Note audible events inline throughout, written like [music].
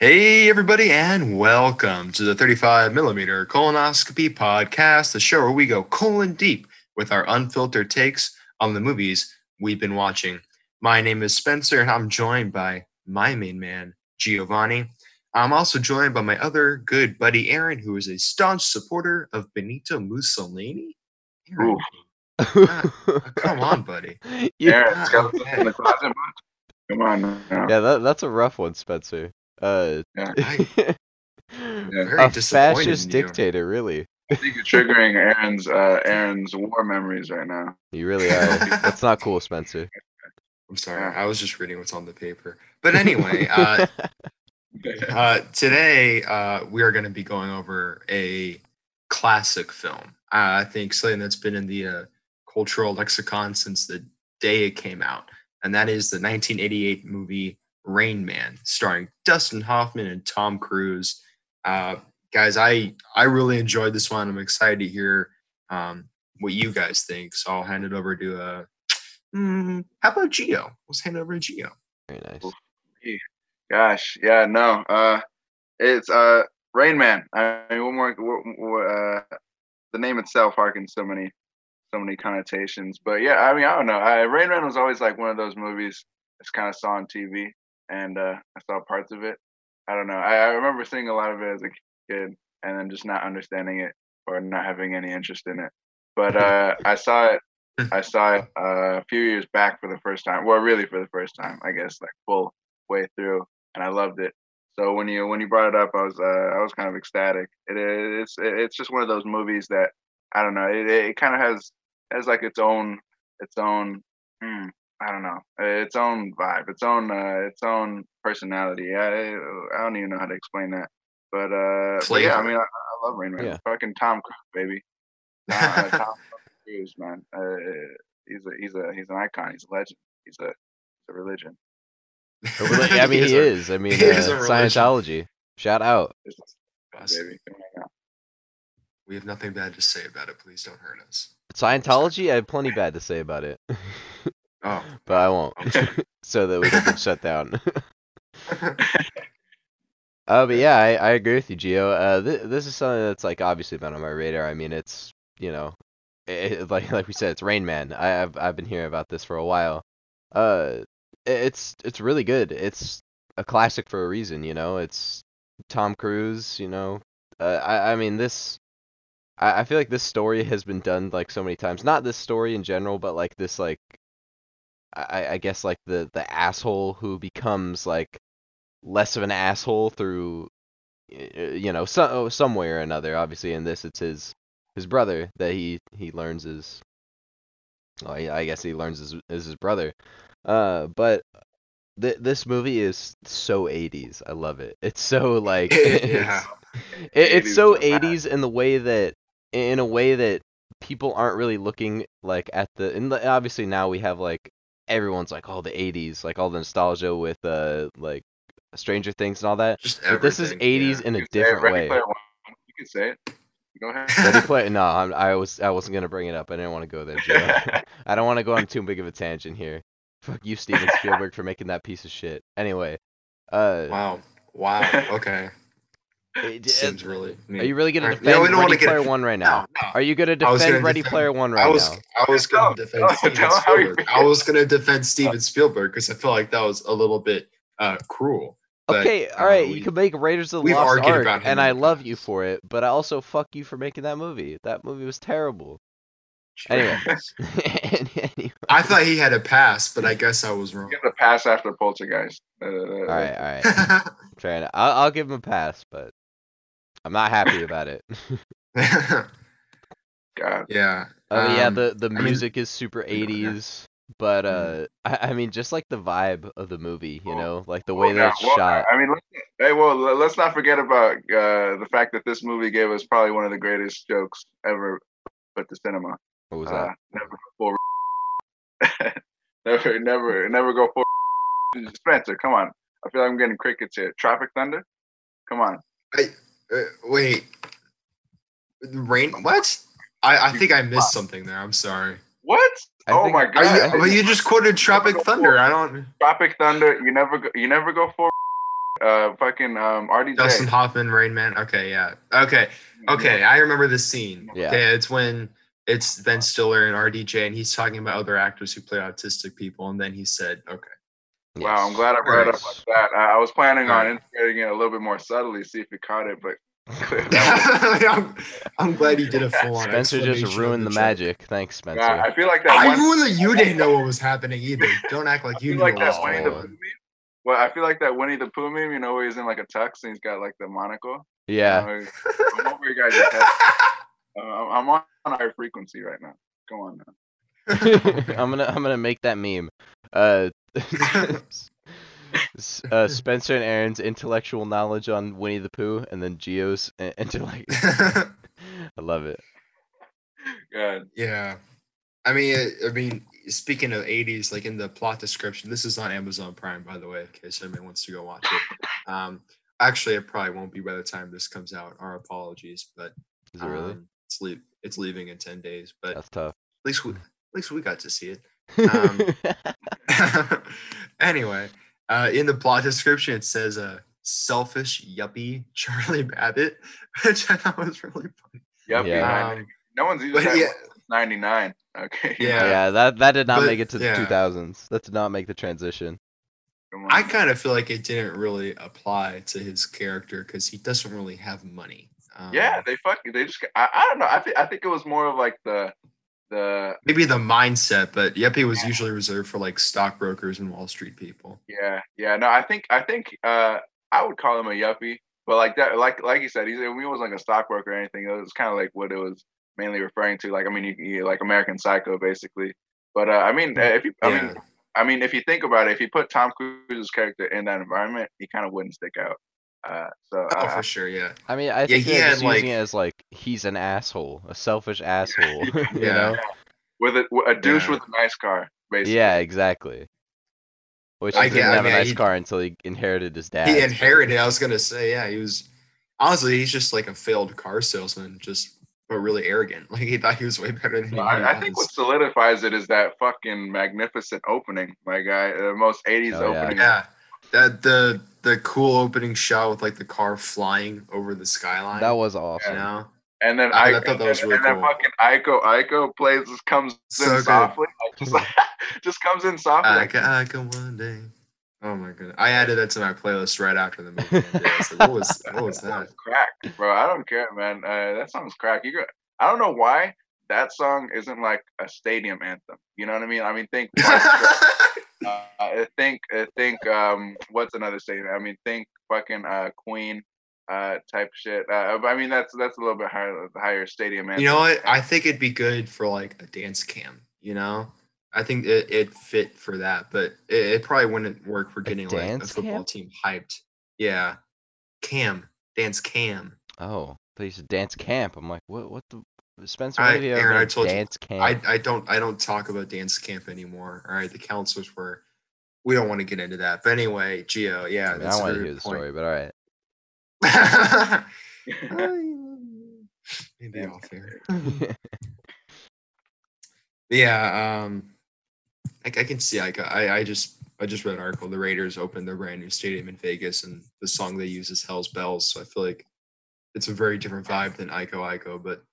Hey, everybody, and welcome to the 35 millimeter colonoscopy podcast, the show where we go colon deep with our unfiltered takes on the movies we've been watching. My name is Spencer, and I'm joined by my main man, Giovanni. I'm also joined by my other good buddy, Aaron, who is a staunch supporter of Benito Mussolini. Aaron, ah, [laughs] come on, buddy. Yeah, Ah, skeleton okay. in the closet? Come on now. Yeah, that, that's a rough one, Spencer. Uh, [laughs] Yeah. Very a fascist in you. dictator, really. I think you're triggering Aaron's uh, Aaron's war memories right now. You really are. [laughs] That's not cool, Spencer. I'm sorry, I was just reading what's on the paper. But [laughs] anyway, uh, uh, today uh, we are going to be going over a classic film. Uh, I think something that's been in the uh, cultural lexicon since the day it came out, and that is the 1988 movie Rain Man, starring Dustin Hoffman and Tom Cruise. Uh, guys, I I really enjoyed this one. I'm excited to hear um, what you guys think. So I'll hand it over to uh, mm, how about Geo? Let's hand it over to Gio. Very nice. Gosh, yeah, no. Uh, it's uh, Rain Man. I mean, one more. w- w- Uh, the name itself harkens so many, so many connotations. But yeah, I mean, I don't know. I, Rain Man was always like one of those movies I just kind of saw on TV, and uh, I saw parts of it. I don't know. I, I remember seeing a lot of it as a kid, and then just not understanding it or not having any interest in it. But uh, [laughs] I saw it. [laughs] I saw it uh, a few years back for the first time. Well, really for the first time, I guess, like full way through, and I loved it. So when you when you brought it up, I was uh, I was kind of ecstatic. It, it's it's just one of those movies that I don't know. It, it kind of has has like its own its own hmm, I don't know its own vibe, its own uh, its own personality. I I don't even know how to explain that. But uh, but yeah, I mean, I, I love Rain Man. Yeah. Fucking Tom Cruise, baby. [laughs] Uh, Tom Cruise, man. Uh, he's a he's a he's an icon. He's a legend. He's a, he's a religion. I mean, [laughs] he a- is. I mean, [laughs] he is uh, a. Scientology. Shout out. Baby. Come on now. We have nothing bad to say about it. Please don't hurt us. Scientology, I have plenty bad to say about it, Oh, but I won't, [laughs] so that we don't get shut down. [laughs] [laughs] Uh, but yeah, I, I agree with you, Gio. Uh, th- this is something that's like obviously been on my radar. I mean, it's you know, it, it- like like we said, it's Rain Man. I, I've I've been hearing about this for a while. Uh, it- it's it's really good. It's a classic for a reason. You know, it's Tom Cruise. You know, uh, I I mean this. I, I feel like this story has been done like so many times. Not this story in general, but like this like. I, I guess like the the asshole who becomes like less of an asshole through you know so, some way or another obviously in this it's his his brother that he he learns is well, I I guess he learns is, is his brother uh but th- this movie is so 80s I love it it's so like [laughs] [laughs] yeah. it's, it, it's so are bad. 80s in the way that in a way that people aren't really looking like at the and the- obviously now we have like everyone's like oh the 80s like all the nostalgia with uh like Stranger Things and all that this is everything, 80s in You a it, different way One. You can say it. Go ahead. Ready Player [laughs] no I'm, I was I wasn't gonna bring it up I didn't want to go there Joe I don't want to go on too big of a tangent here fuck you Steven Spielberg for making that piece of shit anyway uh Wow. Wow. [laughs] Okay. It- Seems really. are you really gonna defend no, we don't wanna Ready Player One right now No, no. Are you gonna defend gonna Ready defend- Player One I right was now? I was going to defend tell- Steven tell Spielberg. I was going to defend Steven Spielberg because I felt like that was a little bit uh, cruel. But, Okay, uh, all right, we- you can make Raiders of the Lost Ark, about him and in I love you for it, but I also fuck you for making that movie. That movie was terrible. Anyway. [laughs] [laughs] anyway. I thought he had a pass, but I guess I was wrong. Give the pass after Poltergeist. Uh, all right, all right, [laughs] fair enough. I'll, I'll give him a pass, but I'm not happy about it. [laughs] [laughs] God. yeah. Oh yeah, um, the the mean- music is super yeah. 80s, but uh, Mhm. I, I mean, just like the vibe of the movie, you Well- know, like the way now- that it's well, shot. I mean, let's, hey, well, let's not forget about uh, the fact that this movie gave us probably one of the greatest jokes ever put to cinema. What was Uh, that? never go for [laughs] never, never, never go for Spencer. Come on, I feel like I'm getting crickets here. Tropic Thunder. Come on. Uh, wait. Rain? What? I, I think I missed something there. I'm sorry. What? I oh think- my god! you, well, you just quoted Tropic go Thunder. I don't. Tropic Thunder. You never go. You never go for. Uh, fucking um, RDJ. Dustin Hoffman, Rain Man. Okay, yeah. Okay, okay. I remember this scene. Yeah. Okay, it's when it's Ben Stiller and RDJ, and he's talking about other actors who play autistic people, and then he said, "Okay." Wow, I'm glad I brought it up like that. I, I was planning on integrating it a little bit more subtly, see if you caught it, but [laughs] [laughs] I'm, I'm glad you did a full on. Spencer just ruined the magic. Thanks, Spencer. Yeah, I feel like that. I one, ruined that you didn't know what was happening either. Don't act like you knew like what that was Winnie going on. Well, I feel like that Winnie the Pooh meme. You know, where he's in like a tux and he's got like the monocle. yeah. Uh, I'm over your guys' Uh, [laughs] I'm on a higher frequency right now. Go on now. I'm gonna I'm gonna make that meme. Uh, S- [laughs] uh, Spencer and Aaron's intellectual knowledge on Winnie the Pooh, and then Geo's uh, [laughs] intellect. I love it. God. yeah. I mean, I mean, speaking of 80s, like in the plot description, this is on Amazon Prime, by the way, in case anyone wants to go watch it. Um, actually, it probably won't be by the time this comes out. Our apologies, but Is it really? um, it's leave it's leaving in 10 days. But at That's tough. least we at least we got to see it. Um, [laughs] [laughs] anyway, uh, in the plot description, it says a selfish yuppie Charlie [laughs] Babbitt, which I thought was really funny. Yep. Yeah. yeah. Um, no one's used that yeah, '99. Okay. Yeah. yeah, that that did not But- make it to the yeah. 2000s. That did not make the transition. I kind of feel like it didn't really apply to his character because he doesn't really have money. Um, yeah, they fucking they just. I, I don't know. I think I think it was more of like the the maybe the mindset, but yuppie was usually reserved for like stockbrokers and Wall Street people. yeah yeah no. I think I think uh I would call him a yuppie, but like that like like you said, he's he wasn't like a stockbroker or anything. It was kind of like what it was mainly referring to. Like I mean, you, you like American Psycho basically. But uh, I mean, uh, if you I Yeah. mean I mean if you think about it, if you put Tom Cruise's character in that environment, he kind of wouldn't stick out. Uh, so Oh, uh, for sure, yeah. I mean, I think he had, using like- it as like he's an asshole, a selfish asshole. [laughs] [laughs] you know? with a, a douche Yeah. with a nice car, basically. Yeah, exactly. Which I he didn't get- I have mean, a nice he- car until he inherited his dad. he inherited. I was gonna say, yeah, he was. Honestly, he's just like a failed car salesman, just but really arrogant. [laughs] Like he thought he was way better than he Well, I, I think what solidifies it is that fucking magnificent opening, my guy. The most 80s Oh, yeah. opening. Yeah, that the the cool opening shot with like the car flying over the skyline. That was you awesome. know. And then I- I, I thought that was and, really and then cool. fucking Iko Iko plays just comes So in good. softly. Like, [laughs] just, [laughs] just comes in softly. I like, can, I can one day. Oh my god! I added that to my playlist right after the movie ended. I was like, what was what was [laughs] that? sounds crack, bro. I don't care, man. Uh, that song's crack. You got, I don't know why that song isn't like a stadium anthem. You know what I mean? I mean, think uh, I think I think um what's another stadium? I mean think fucking uh Queen uh type shit. Uh, I mean that's that's a little bit higher higher stadium. you know what? I think it'd be good for like a dance cam. You know, I think it it fit for that, but it, it probably wouldn't work for getting like a football cam? team hyped. Yeah, cam dance cam. Oh, they used to dance camp. I'm like, what? What the? Spencer, I- you Aaron, I been told you, camp? I I don't I don't talk about dance camp anymore. All right, the counselors were. We don't want to get into that, but anyway, Geo, yeah, I, mean, I that's a want to hear the point. story, but all right. [laughs] Maybe off here. [laughs] Yeah, um, I, I can see. Like, I, I just, I just read an article. The Raiders opened their brand new stadium in Vegas, and the song they use is "Hell's Bells." So I feel like it's a very different vibe than Iko Iko, but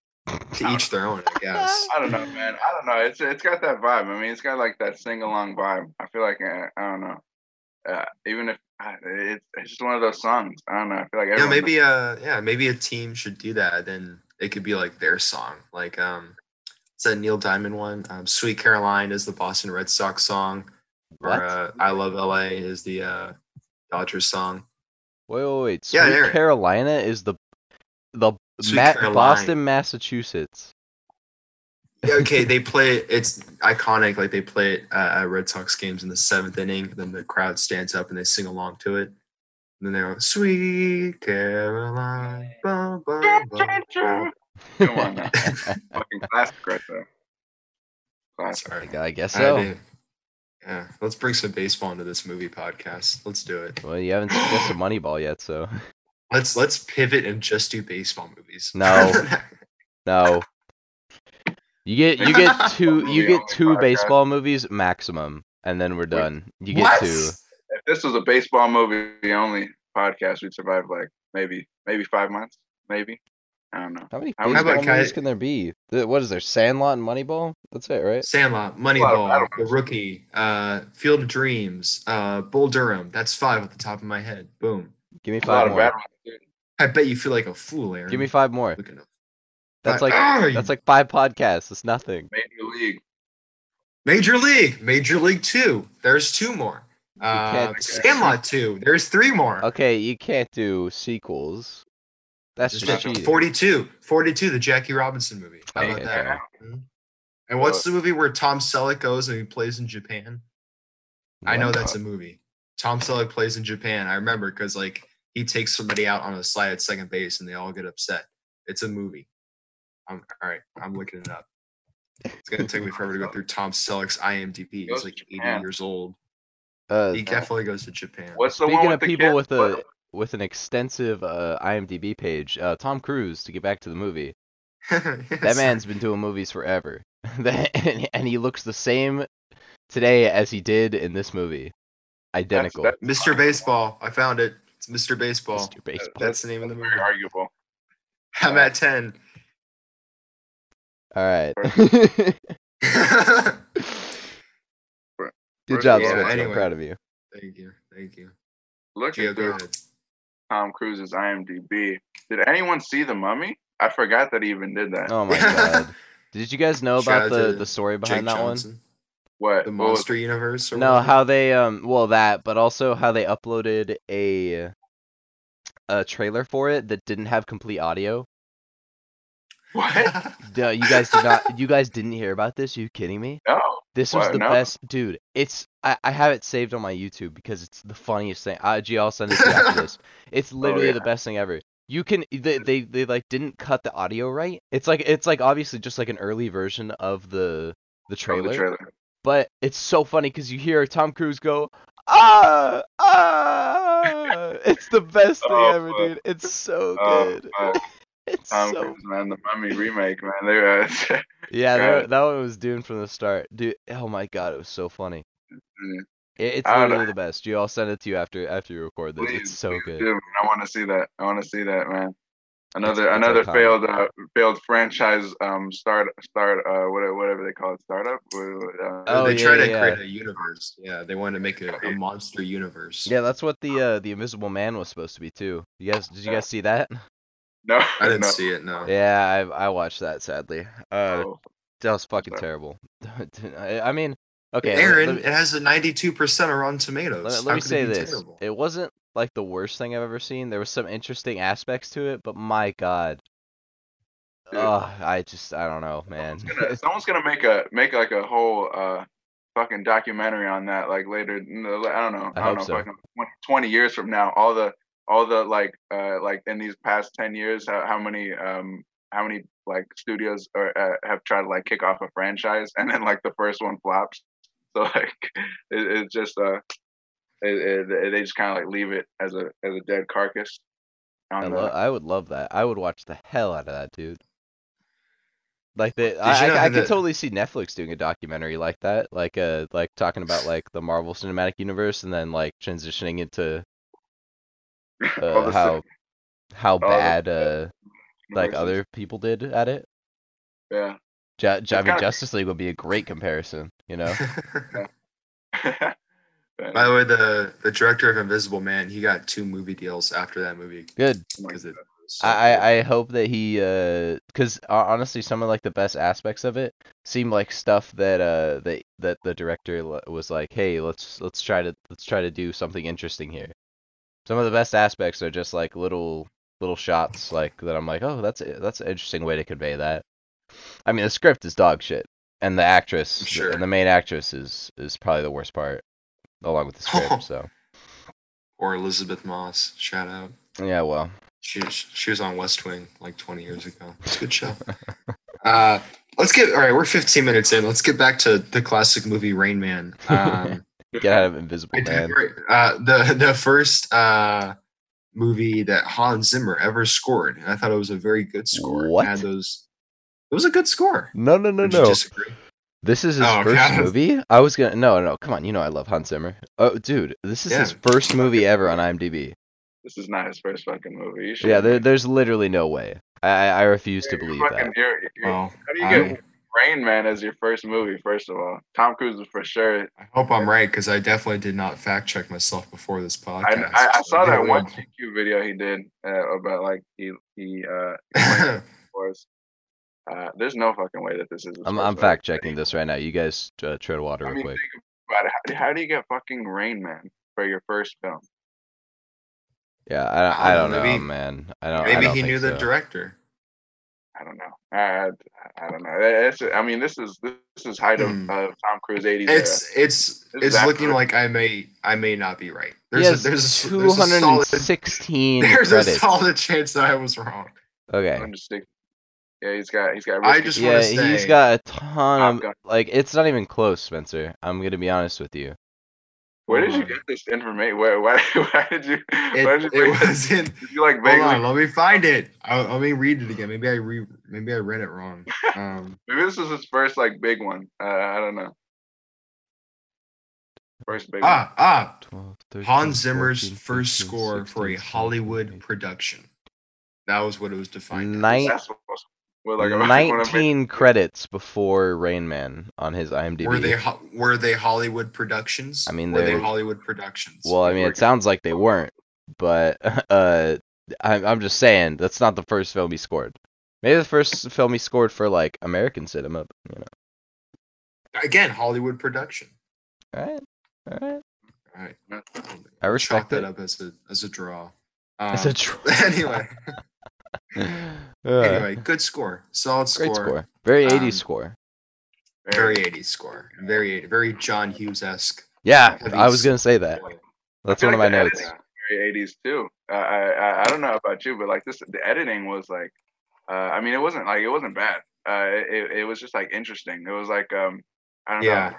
to each their own, I guess. [laughs] I don't know, man. I don't know. It's it's got that vibe. I mean, it's got like that sing along vibe. I feel like uh, I don't know. Uh, even if uh, it's it's just one of those songs. I don't know. I feel like Yeah, everyone maybe, uh, yeah, maybe a team should do that. Then it could be like their song. Like, um, it's that Neil Diamond one. Um, "Sweet Caroline" is the Boston Red Sox song, What? or uh, "I Love L.A." is the uh, Dodgers song. Wait, wait, wait. Sweet there- Carolina is the the Sweet Ma- Caroline. Boston, Massachusetts. Okay, they play. It's iconic. Like they play it uh, at Red Sox games in the seventh inning. Then the crowd stands up and they sing along to it. And then they go, "Sweet Caroline." Bum, bum, bum, bum." Come on, now. [laughs] fucking classic right there. Classic. Sorry. I guess so. do. Yeah, let's bring some baseball into this movie podcast. Let's do it. Well, you haven't suggested Moneyball yet, so Let's let's pivot and just do baseball movies. No. [laughs] no. You get you get two [laughs] you get two baseball movies maximum, and then we're done. You get What? two. If this was a baseball movie only, podcast, we'd survive like maybe maybe five months, maybe. I don't know. How many How baseball about movies Kai- can there be? What is there? Sandlot and Moneyball? That's it, right? Sandlot, Moneyball, The. Rookie, uh, Field of Dreams, uh, Bull Durham. That's five at the top of my head. Boom. Give me a lot five more. Bad ones. dude. I bet you feel like a fool, Aaron. Give me five more. Looking up. That's like Ah, that's like five podcasts. It's nothing. Major League. Major League, Major League Two. There's two more. Uh, Sandlot Two. There's three more. Okay, you can't do sequels. That's Just just cheating. 42. 42, the Jackie Robinson movie. How about Okay. that? Mhm. And what's the movie where Tom Selleck goes and he plays in Japan? I know that's a movie. Tom Selleck plays in Japan. I remember because like he takes somebody out on a slide at second base and they all get upset. It's a movie. I'm all right. I'm looking it up. It's gonna take me forever to go through Tom Selleck's IMDb. Goes He's like 80 Japan. years old. Uh, He definitely goes to Japan. What's the Speaking one with of the people kid? with a with an extensive uh, IMDb page, uh, Tom Cruise. To get back to the movie, [laughs] that man's been doing movies forever, [laughs] and, and he looks the same today as he did in this movie, identical. that's- Mr. Baseball. I found it. It's Mr. Baseball. Mr. Baseball. That's the name of the movie. Very arguable. I'm at 10. All right. [laughs] Good job, of all, Spencer. anyway. I'm proud of you. Thank you. Thank you. Look Gio, go through ahead. Tom Cruise's IMDb, did anyone see The Mummy? I forgot that he even did that. Oh my god. [laughs] Did you guys know about out the, the story Jake behind that one? Johnson. What? The what was- Monster Universe? Or No, whatever? how they um well that, but also how they uploaded a a trailer for it that didn't have complete audio. What? [laughs] Duh, you guys did not you guys didn't hear about this? you kidding me? No. This was What? the No. best dude. It's I, I have it saved on my YouTube because it's the funniest thing. Uh, G, I'll send it to you after this. [laughs] It's literally the yeah. best thing ever. You can they, they they like didn't cut the audio right. It's like it's like obviously just like an early version of the the Oh, The trailer. But it's so funny because you hear Tom Cruise go ah ah. [laughs] It's the best thing Oh, ever, fuck. dude. It's so Oh, good. fuck. [laughs] It's Tom so Cruise, man, the Mummy remake, man. They were, [laughs] yeah. That, that one was doomed from the start, dude. Oh my god, it was so funny. Mm. It, it's literally the best. You, I'll send it to you after after you record this. please, it's so good. do. I want to see that. I want to see that, man. Another it's another iconic. failed uh, failed franchise um start start uh whatever whatever they call it startup. Uh, Oh, they yeah, try yeah, to yeah. create a universe. Yeah, they want to make a, a monster universe. Yeah, that's what the uh, the Invisible Man was supposed to be too. You guys, did you guys see that? [laughs] no, I didn't no. see it. No. Yeah, I I watched that sadly. Uh, Oh, that was fucking sorry. terrible. [laughs] I I mean, okay, Aaron, me- it has a 92% on Rotten Tomatoes. Let, let me say this: terrible? it wasn't like the worst thing I've ever seen. There was some interesting aspects to it, but my god, Dude. Ugh, I just I don't know, man. someone's gonna, someone's gonna make a make like a whole uh fucking documentary on that like later. the- I don't know. I I, hope don't know. so. Fucking 20, 20 years from now, all the all the like uh like in these past ten years, how, how many um how many like studios are, uh, have tried to like kick off a franchise [laughs] and then like the first one flops. So like [laughs] it, it's just uh it, it, they just kind of like leave it as a as a dead carcass. I, lo- the, I would love that. I would watch the hell out of that, dude. Like the, you I, know I, I could totally see Netflix doing a documentary like that, like uh, like talking about like the Marvel Cinematic Universe, and then like transitioning into [laughs] uh, the how how the- bad uh like other people did at it. yeah. Ju- Ju- I mean, kinda- Justice League would be a great comparison, you know. [laughs] [laughs] By the way, the the director of Invisible Man, he got two movie deals after that movie Good. because it. so I, good. I I hope that he uh because honestly some of like the best aspects of it seem like stuff that uh that that the director was like hey let's let's try to let's try to do something interesting here. Some of the best aspects are just like little little shots like that I'm like oh that's that's an interesting way to convey that. I mean the script is dog shit and the actress sure. and the main actress is is probably the worst part along with the script so or Elisabeth Moss, shout out. yeah well She she was on West Wing like 20 years ago. It's a good show. [laughs] uh, let's get all right. We're 15 minutes in. Let's get back to the classic movie Rain Man. [laughs] Um, get out of Invisible Man. Uh, the the first uh, movie that Hans Zimmer ever scored. I thought it was a very good score. It What? had those? It was a good score. No no no no. disagree? This is his Oh, first God. movie. I was gonna no no come on you know I love Hans Zimmer. Oh dude, this is his first movie ever on IMDb. this is not his first fucking movie. You should Yeah, there, there's literally no way. I I I refuse to you're believe fucking- that. you're- you're- Well, how do you I, get Rain Man as your first movie? First of all, Tom Cruise is for sure. I hope I'm right because I definitely did not fact check myself before this podcast. I, I so saw that one GQ video he did uh, about like he he uh [laughs] was. Uh, there's no fucking way that this is. I'm I'm fact checking this right now. You guys uh, tread water I real mean, quick. about it. How, how do you get fucking Rain Man for your first film? Yeah, I, I I don't don't know, know, maybe- man. I don't. I Maybe don't he think knew the director. I don't know. I, I don't know. It's, I mean, this is this is height of, Hmm. of Tom Cruise 80s. era. It's it's it's looking like I may I may not be right. There's a, there's a there's a solid 216 [laughs] there's a solid chance that I was wrong. Okay. I'm just stick- Yeah, he's got he's got. I just Yeah, wanna he's say- got a ton of like. It's not even close, Spencer. I'm gonna be honest with you. Where did you get this information? Where why, [laughs] why did you? It, why did you it was in. You like Hold on, let me find it. I, let me read it again. Maybe I re maybe I read it wrong. [laughs] Um, Maybe this was his first like big one. Uh, I don't know. First big ah ah 12, 13, Hans Zimmer's 14, first 15, score for a Hollywood 17, production. That was what it was defined. Nine- one. That's what, what, like, when I 19 credits before Rain Man on his IMDb. Were they ho- were they Hollywood productions? I mean, were they Hollywood productions? Well, I mean, it sounds like they weren't, but [laughs] uh, I'm I'm just saying that's not the first film he scored. Maybe the first film he scored for like American cinema. You know. again, Hollywood production. All right, all right. All right, I respect chalk that it. up as a as a draw. It's a Um, tr- [laughs] anyway, [laughs] anyway, good score, solid score, great score. Very 80s Um, score. very 80s score, very 80, very John Hughes esque. Yeah, I was gonna say that. That's one feel of my notes. Very 80s too. Uh, I, I I don't know about you, but like this, the editing was like, uh, I mean, it wasn't like it wasn't bad. Uh, it it was just like interesting. It was like um, I don't know. Yeah,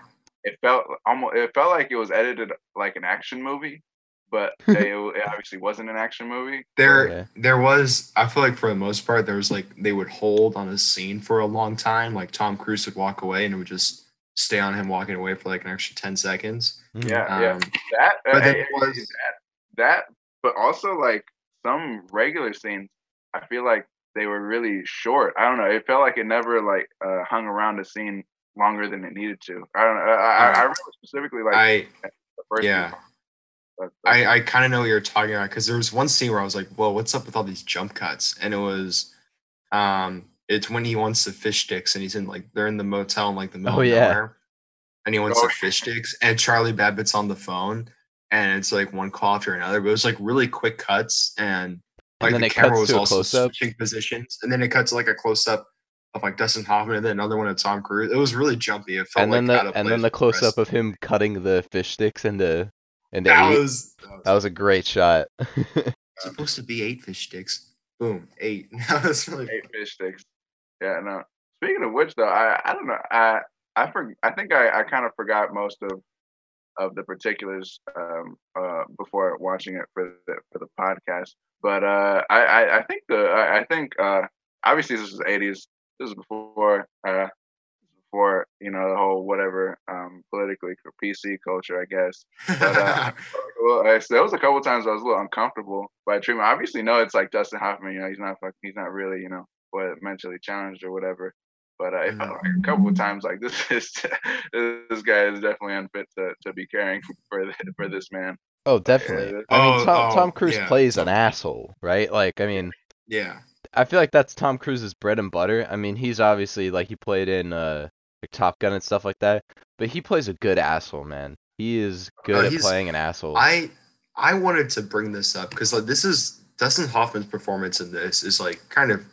It felt almost. It felt like it was edited like an action movie, but [laughs] it, it obviously wasn't an action movie. there Okay. there was. I feel like for the most part, there was like they would hold on a scene for a long time. Like Tom Cruise would walk away, and it would just stay on him walking away for like an extra 10 seconds. Mhm. Yeah, yeah. Um, That, uh, but then eh, it was- that, that, but also like some regular scenes, I feel like they were really short. I don't know. It felt like it never like uh, hung around a scene longer than it needed to. I don't know. I, I, I Uh, remember specifically like I the first. yeah. few- but- I, I kind of know what you're talking about because there was one scene where I was like, "Whoa, what's up with all these jump cuts?" And it was, um, it's when he wants the fish sticks and he's in like they're in the motel in like the middle Oh, of yeah. nowhere, and he wants Oh, the fish sticks and Charlie Babbitt's on the phone and it's like one call after another, but it was like really quick cuts and like then the it camera cuts was also switching positions and then it cuts to like a close up of like Dustin Hoffman and then another one of Tom Cruise. It was really jumpy. It felt And then like out the of and place then the close up of him cutting the fish sticks into into that eight. was that was a great shot. [laughs] supposed to be eight fish sticks. Boom, eight. [laughs] That was really eight fish sticks. Yeah, no. Speaking of which, though, I I don't know. I I for, I think I, I kind of forgot most of of the particulars um, uh, before watching it for the for the podcast. But uh, I, I I think the I, I think uh, obviously this is eighties. This is before uh, before you know the whole whatever um, politically for PC culture, I guess. But, uh, [laughs] well, I, so there was a couple times I was a little uncomfortable by the treatment. Obviously, no, it's like Dustin Hoffman. You know, he's not fuck- he's not really you know what mentally challenged or whatever. But uh, it felt like a couple of times like [laughs] this is this guy is definitely unfit to, to be caring for th- for this man. Oh, definitely. Yeah, I mean, Oh, Tom, oh, Tom Cruise yeah. plays an asshole, right? Like, I mean, yeah. I feel like that's Tom Cruise's bread and butter. I mean, he's obviously like he played in uh like Top Gun and stuff like that, but he plays a good asshole, man. He is good Uh, at playing an asshole. I I wanted to bring this up because like this is Dustin Hoffman's performance in this is like kind of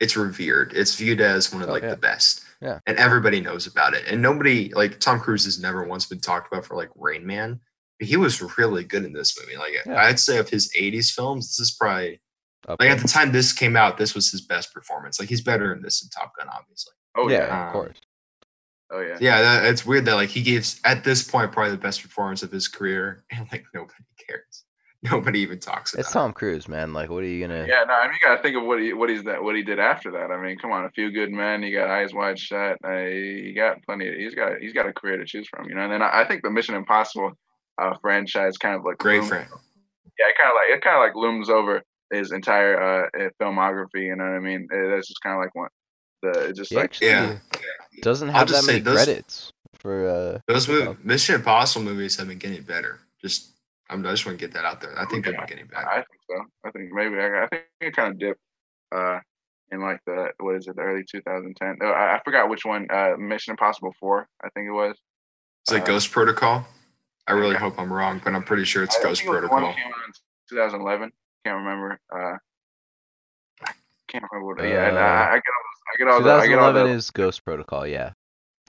it's revered. It's viewed as one of Oh, like yeah. the best. Yeah. And everybody knows about it. And nobody like Tom Cruise has never once been talked about for like Rain Man. He was really good in this movie. Like Yeah. I'd say of his 80s films, this is probably Up like at the time this came out, this was his best performance. Like he's better in this than Top Gun, obviously. Oh yeah, yeah, Um, of course. Oh yeah. Yeah, that, it's weird that like he gives at this point probably the best performance of his career, [laughs] and like nobody cares. Nobody even talks about. It. It's. Tom Cruise, man. Like, what are you gonna? Yeah, no, I mean you gotta think of what he what he's that what he did after that. I mean, come on, a few good men. You got eyes wide shut. Uh, he got plenty. Of, he's got he's got a career to choose from, you know. And then I, I think the Mission Impossible uh, franchise kind of like Great groomed- friend. yeah, it kind of like it kind of like looms over his entire uh filmography. You know what I mean? It, that's just kind of like one the it just He like actually Yeah. Doesn't have that say many those- credits for uh Those Wow. Mission Impossible movies have been getting better. Just I'm, I just want to get that out there. I think they've been getting better. I think so. I think maybe I, I think it kind of dipped uh in like the what is it the early 2010. Oh, I, I forgot which one. Uh, Mission Impossible Four. I think it was. Is it Uh, Ghost Protocol? I really yeah. hope I'm wrong, but I'm pretty sure it's I Ghost think it was the one Protocol. that came out in 2011. Can't remember. Uh, can't remember what. yeah, and Uh, I, I get all. those- I get all the. I get all the is Ghost Protocol, yeah.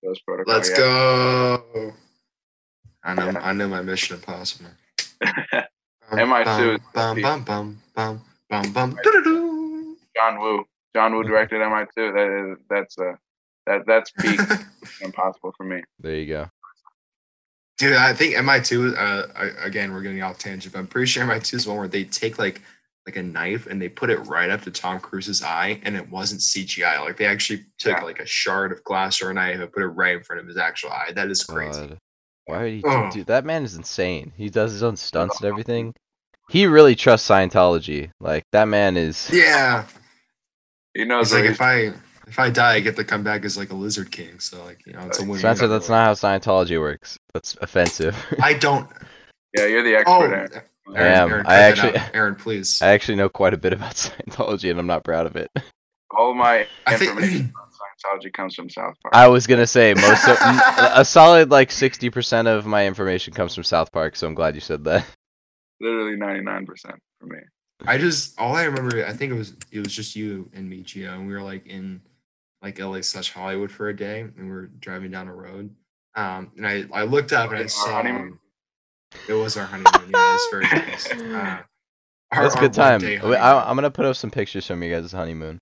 Ghost Protocol. Let's yeah. go. I know Yeah. I know my Mission Impossible. [laughs] MI2 is Bum bum bum bum bum bum. doo-doo-doo. John Woo. John Woo directed MI2. That is that's uh that that's [laughs] peak impossible for me. There you go. Dude, I think MI2. Uh, I, again, we're getting off tangent, but I'm pretty sure MI2 is one where they take like like a knife and they put it right up to Tom Cruise's eye, and it wasn't CGI. Like they actually took Yeah. like a shard of glass or a knife and put it right in front of his actual eye. That is crazy. God. Why would he Oh. do that man is insane. He does his own stunts and [laughs] everything. He really trusts Scientology. Like that man is Yeah, He knows it's like he's if I if I die, I get to come back as like a lizard king. So like you know, it's a uh, win. Spencer, that's not how Scientology works. That's offensive. I don't. Yeah, you're the Oh, expert. Aaron, Aaron. am. Aaron, I actually- Aaron, please. [laughs] I actually know quite a bit about [laughs] Scientology and I'm not proud of it. All my I think information [clears throat] on Scientology comes from South Park. I was gonna say most of, m- [laughs] a solid like 60% of my information comes from South Park, so I'm glad you said that. Literally 99% for me. I just all I remember. I think it was it was just you and me, Gio, and we were like in like LA slash Hollywood for a day, and we were driving down a road. Um, and I I looked up and I saw honeymoon? It was our honeymoon. Yeah, it was very [laughs] nice. Uh, our- That's a good time. I, I'm gonna put up some pictures from you guys' honeymoon.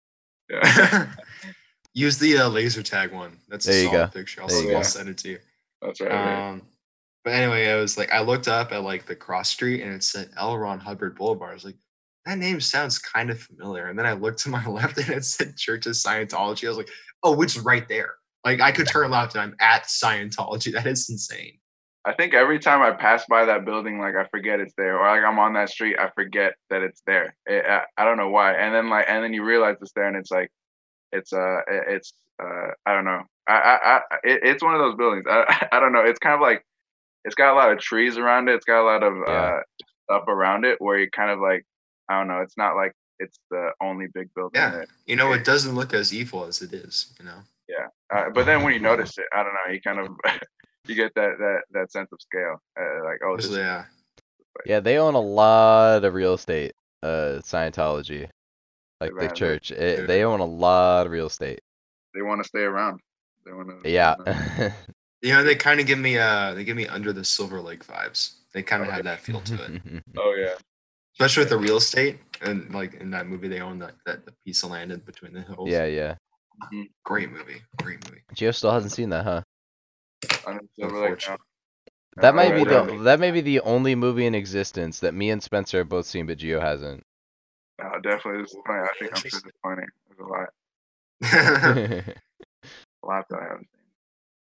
Yeah, [laughs] Use the uh, laser tag one. That's a There you solid go. picture. I'll, There I'll send it to you. that's right. right. Um, but anyway, I was like, I looked up at like the cross street and it said L. Ron Hubbard Boulevard. I was like, that name sounds kind of familiar. And then I looked to my [laughs] left and it said Church of Scientology. I was like, oh, it's right there. Like I could turn left and I'm at Scientology. That is insane. I think every time I pass by that building, like I forget it's there, or like I'm on that street, I forget that it's there. It, I, I don't know why. And then like, and then you realize it's there, and it's like, it's uh, it- it's uh, I don't know. I, I, I it, it's one of those buildings. I, [laughs] I don't know. It's kind of like, it's got a lot of trees around it. It's got a lot of Yeah. uh stuff around it where you kind of like, I don't know. It's not like it's the only big building. Yeah. that- You know, it doesn't look as evil as it is, you know? uh, but then when you notice it, I don't know. You kind of [laughs] you get that that that sense of scale. Uh, like oh, this Especially, yeah. Yeah, they own a lot of real estate. Uh, Scientology, like the Right, right. church, it, they own a lot of real estate. they want to stay around. They want to. Yeah. [laughs] You know, they kind of give me uh they give me under the Silver Lake vibes. They kind of Oh, have that feel to it. [laughs] Oh yeah. Especially with the real estate. And like in that movie they own that, that the piece of land in between the hills. yeah, yeah. Great movie. Great movie. Gio still hasn't seen that, huh? Under Silver Lake, Unfortunate. That might be the that may be the only movie in existence that me and Spencer have both seen, but Geo hasn't. No, definitely disappointing. I think I'm sure disappointing. There's a lot, [laughs] a lot that I haven't seen.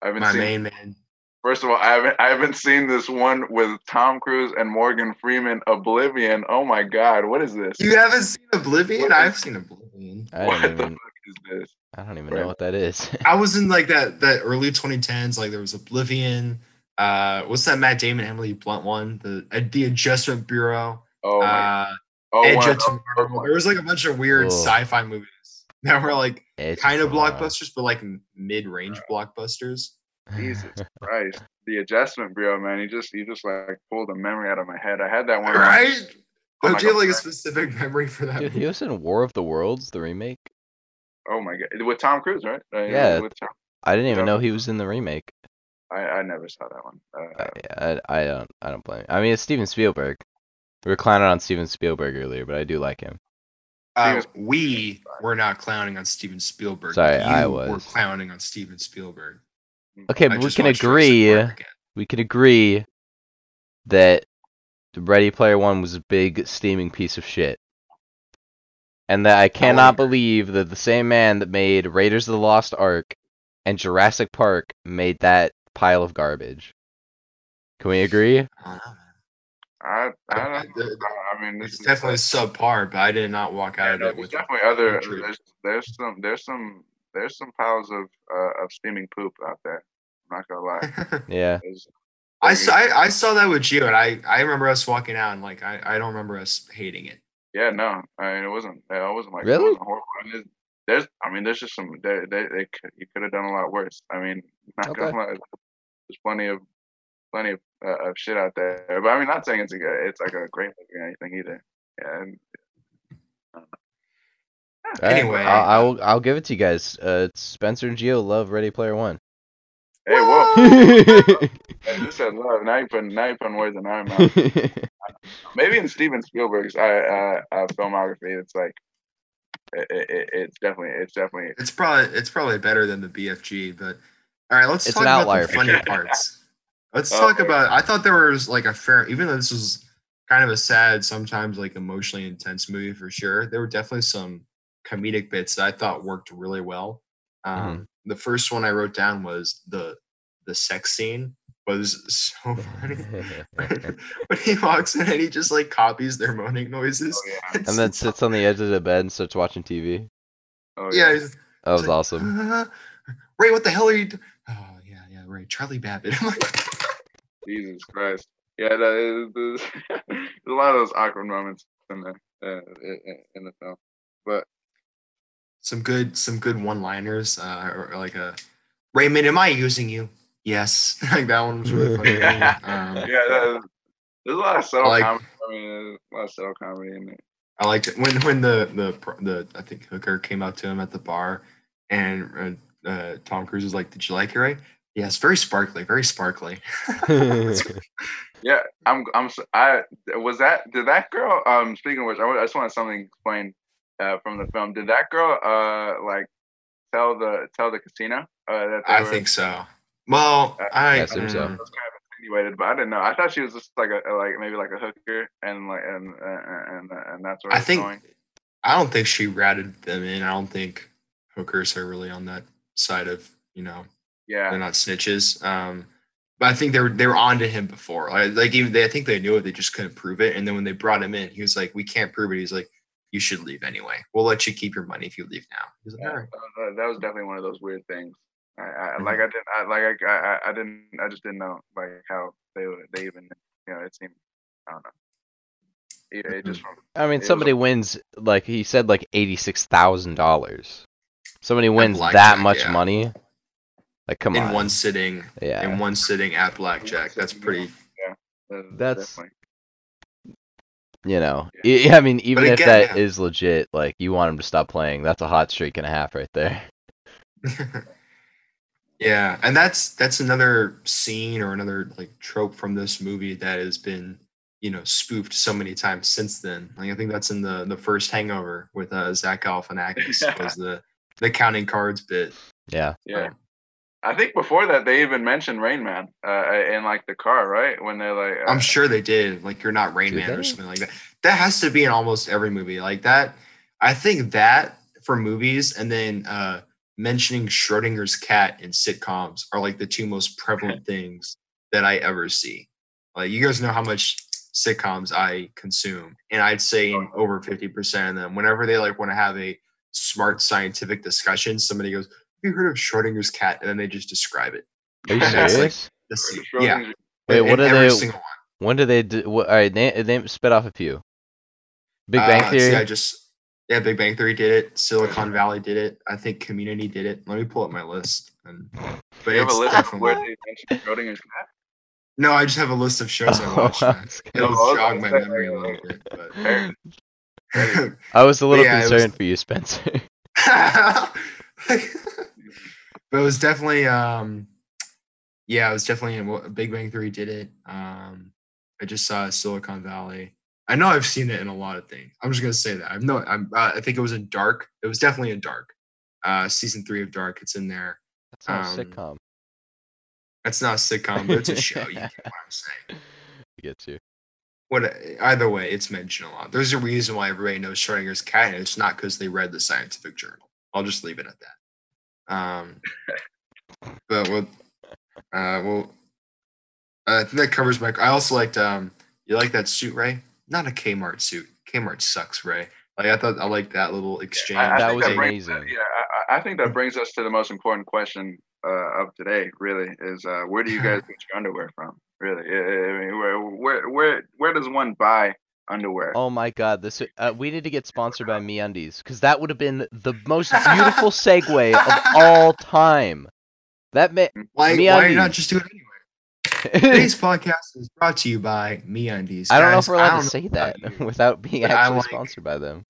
I haven't seen. main man. First of all, I haven't I haven't seen this one with Tom Cruise and Morgan Freeman, Oblivion. Oh my God, what is this? You haven't seen Oblivion? I've seen Oblivion. I what don't the even fuck is this? I don't even know what that is. [laughs] I was in like that that early 2010s. Like there was Oblivion. Uh, what's that Matt Damon Emily Blunt one? The uh, the Adjustment Bureau. Oh my. uh, oh, Edge one of of Tomorrow. There was like a bunch of weird Ugh. sci-fi movies that were like It's kind of blockbusters, but like mid-range blockbusters. Jesus Christ. The Adjustment Bureau, man. You just you just like pulled a memory out of my head. I had that one. Right? on, Don't like, you have a like a specific memory for that? Dude, movie? he was in War of the Worlds, the remake. Oh my God, with Tom Cruise, right? Uh, Yeah. With Tom, I didn't even Yeah. know he was in the remake. I, I never saw that one. Uh, I, yeah, I, I don't I don't blame. I mean, it's Steven Spielberg. We were clowning on Steven Spielberg earlier, but I do like him. Uh, we were not clowning on Steven Spielberg. Sorry, I You Were was. clowning on Steven Spielberg. Okay, but we can agree. We can agree that the Ready Player One was a big steaming piece of shit. And that I cannot However- believe that the same man that made Raiders of the Lost Ark and Jurassic Park made that pile of garbage. Can we agree? I don't know, man. I I, I- don't know. I mean, this It's is definitely subpar, but I did not walk out Yeah, of no, it with definitely other. hatred. There's there's some there's some there's some piles of uh, of steaming poop out there. I'm not gonna lie. [laughs] Yeah. There's- I saw I, I saw that with you, and I I remember us walking out, and like I, I don't remember us hating it. Yeah, no, I mean it wasn't. It wasn't like Really? Wasn't horrible. I mean, there's, there's I mean there's just some they they, they could, you could have done a lot worse. I mean, [laughs] not Okay. gonna lie, there's plenty of plenty of, uh, of shit out there. But I mean, not saying it's a good- it's like a great movie or anything either. Yeah, and All right, Anyway. I'll, I'll I'll give it to you guys. Uh, Spencer and Gio love Ready Player One. hey, whoa, yeah, [laughs] hey, you said love. Now you putting now you putting words in our mouth. [laughs] maybe in Steven Spielberg's uh, uh, uh, filmography, it's like it, it, it's definitely it's definitely It's probably it's probably better than the BFG, but all right, let's It's talk about the for funny parts. Let's Oh, talk okay. about. I thought there was like a fair, even though this was kind of a sad, sometimes like emotionally intense movie for sure. There were definitely some comedic bits that I thought worked really well. Um, Mm-hmm. The first one I wrote down was the the sex scene was so [laughs] funny. [laughs] [laughs] when he walks in and he just like copies their moaning noises. oh yeah and then sits on the edge of the bed and starts watching TV. oh yeah, he's- That was like, awesome. "Uh, Ray, what the hell are you? Do-? Oh yeah, yeah, Ray, Charlie Babbitt. I'm like, Jesus Christ yeah that is, there's, there's a lot of those awkward moments in the uh, in, in the film but some good, some good one-liners. Uh, or, or like a Raymond, am I using you? Yes, [laughs] like that one was really funny. [laughs] um, yeah that, there's a lot of subtle like- comedy I mean a lot of subtle comedy in it I liked it when when the the the I think hooker came out to him at the bar, and uh, uh, Tom Cruise was like, "Did you like it, right?" Yes, very sparkly, very sparkly. [laughs] yeah I'm I'm I was that did that girl um speaking of which I, I just wanted something explained uh, from the film did that girl uh like tell the tell the casino uh, that I were, think so. Well, I I assume so. It was kind of insinuated, but I didn't know. I thought she was just like a like maybe like a hooker and like and and and, and that's where I it's think going. I don't think she ratted them in. I don't think hookers are really on that side of you know Yeah, they're not snitches. Um, but I think they were they were on to him before. Like, like even they, I think they knew it. They just couldn't prove it. And then when they brought him in, he was like, "We can't prove it." He's like, "You should leave anyway. We'll let you keep your money if you leave now." He's like, yeah, "All right." that was- that was definitely one of those weird things. I, I Mm-hmm. like I didn't I, like I, I I didn't I just didn't know like how they would they even you know it seemed I don't know. It, it Mm-hmm. just I mean, It was somebody a- wins like he said, like eighty-six thousand dollars. Somebody wins that blackjack, much yeah. money. Like, come in on. one sitting, yeah. in one sitting at blackjack. That's pretty. uh, That's- definitely- You know, I I mean, even if again, that yeah. is legit, like you want him to stop playing, that's a hot streak and a half right there. [laughs] yeah, and that's that's another scene or another like trope from this movie that has been you know spoofed so many times since then. Like I think that's in the the first Hangover with uh, Zach Galifianakis [laughs] was the the counting cards bit. Yeah. yeah. I think before that they even mentioned Rain Man uh, in like the car, right? When they're like, uh, I'm sure they did. Like you're not Rain Did Man or something like that. That has to be in almost every movie. Like that. I think that for movies and then uh mentioning Schrodinger's cat in sitcoms are like the two most prevalent [laughs] things that I ever see. Like you guys know how much sitcoms I consume, and I'd say in over 50% of them, whenever they like want to have a smart scientific discussion, somebody goes, Have you heard of Schrodinger's cat? And then they just describe it. Are you [laughs] And that's, like, serious? The Yeah. Wait, what are every they? single one. When do they do? What, all right, name, name spit off a few. Big Bang Uh, Theory. See, I just yeah, Big Bang Theory did it. Silicon Valley did it. I think Community did it. Let me pull up my list. And, but you have a it's list of definitely where they mentioned Schrodinger's cat. no. I just have a list of shows I [laughs] Oh, watched. I man. was It'll gonna- Oh, jog my memory a little bit. But [laughs] I was a little yeah, it was- concerned for you, Spencer. [laughs] but it was definitely um yeah, it was definitely in Big Bang Theory did it. Um I just saw Silicon Valley. I know I've seen it in a lot of things. I'm just gonna say that. I'm no I'm uh, I think it was in Dark. It was definitely in Dark. Uh season three of Dark, it's in there. That's not a Um, sitcom. That's not a sitcom, but it's a show. You get what I'm saying. [laughs] Get you. What either way, it's mentioned a lot. There's a reason why everybody knows Schrodinger's cat, and it's not because they read the scientific journal. I'll just leave it at that. Um, but we'll, uh, well, I think that covers my. I also liked um You like that suit, Ray? Not a Kmart suit. Kmart sucks, Ray. Like I thought, I like that little exchange. I, I That was that brings, amazing. yeah, I, I- I think that brings us to the most important question uh, of today. Really, is uh, where do you guys [laughs] get your underwear from? Really, I I mean, where where where where does one buy underwear? Oh my god, this uh, we need to get sponsored by MeUndies because that would have been the most [laughs] beautiful segue of all time. That may Why, why MeUndies. not just do it anyway? Today's [laughs] podcast is brought to you by MeUndies. I don't know if we're allowed to say that you, [laughs] without being I actually like- sponsored by them.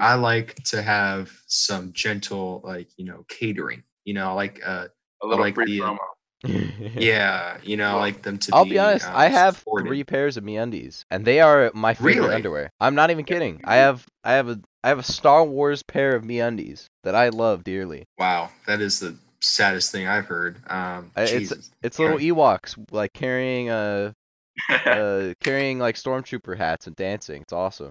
I like to have some gentle, like you know, catering. You know, like uh, a little like free the, uh, promo. [laughs] yeah, you know, I like them to I'll be. be honest, uh, I have supported. three pairs of MeUndies, and they are my favorite Really? underwear. I'm not even kidding. I have I have a I have a Star Wars pair of MeUndies that I love dearly. Wow, that is the saddest thing I've heard. Um, it's-. It's little Ewoks like carrying uh [laughs] uh carrying like stormtrooper hats and dancing. It's awesome.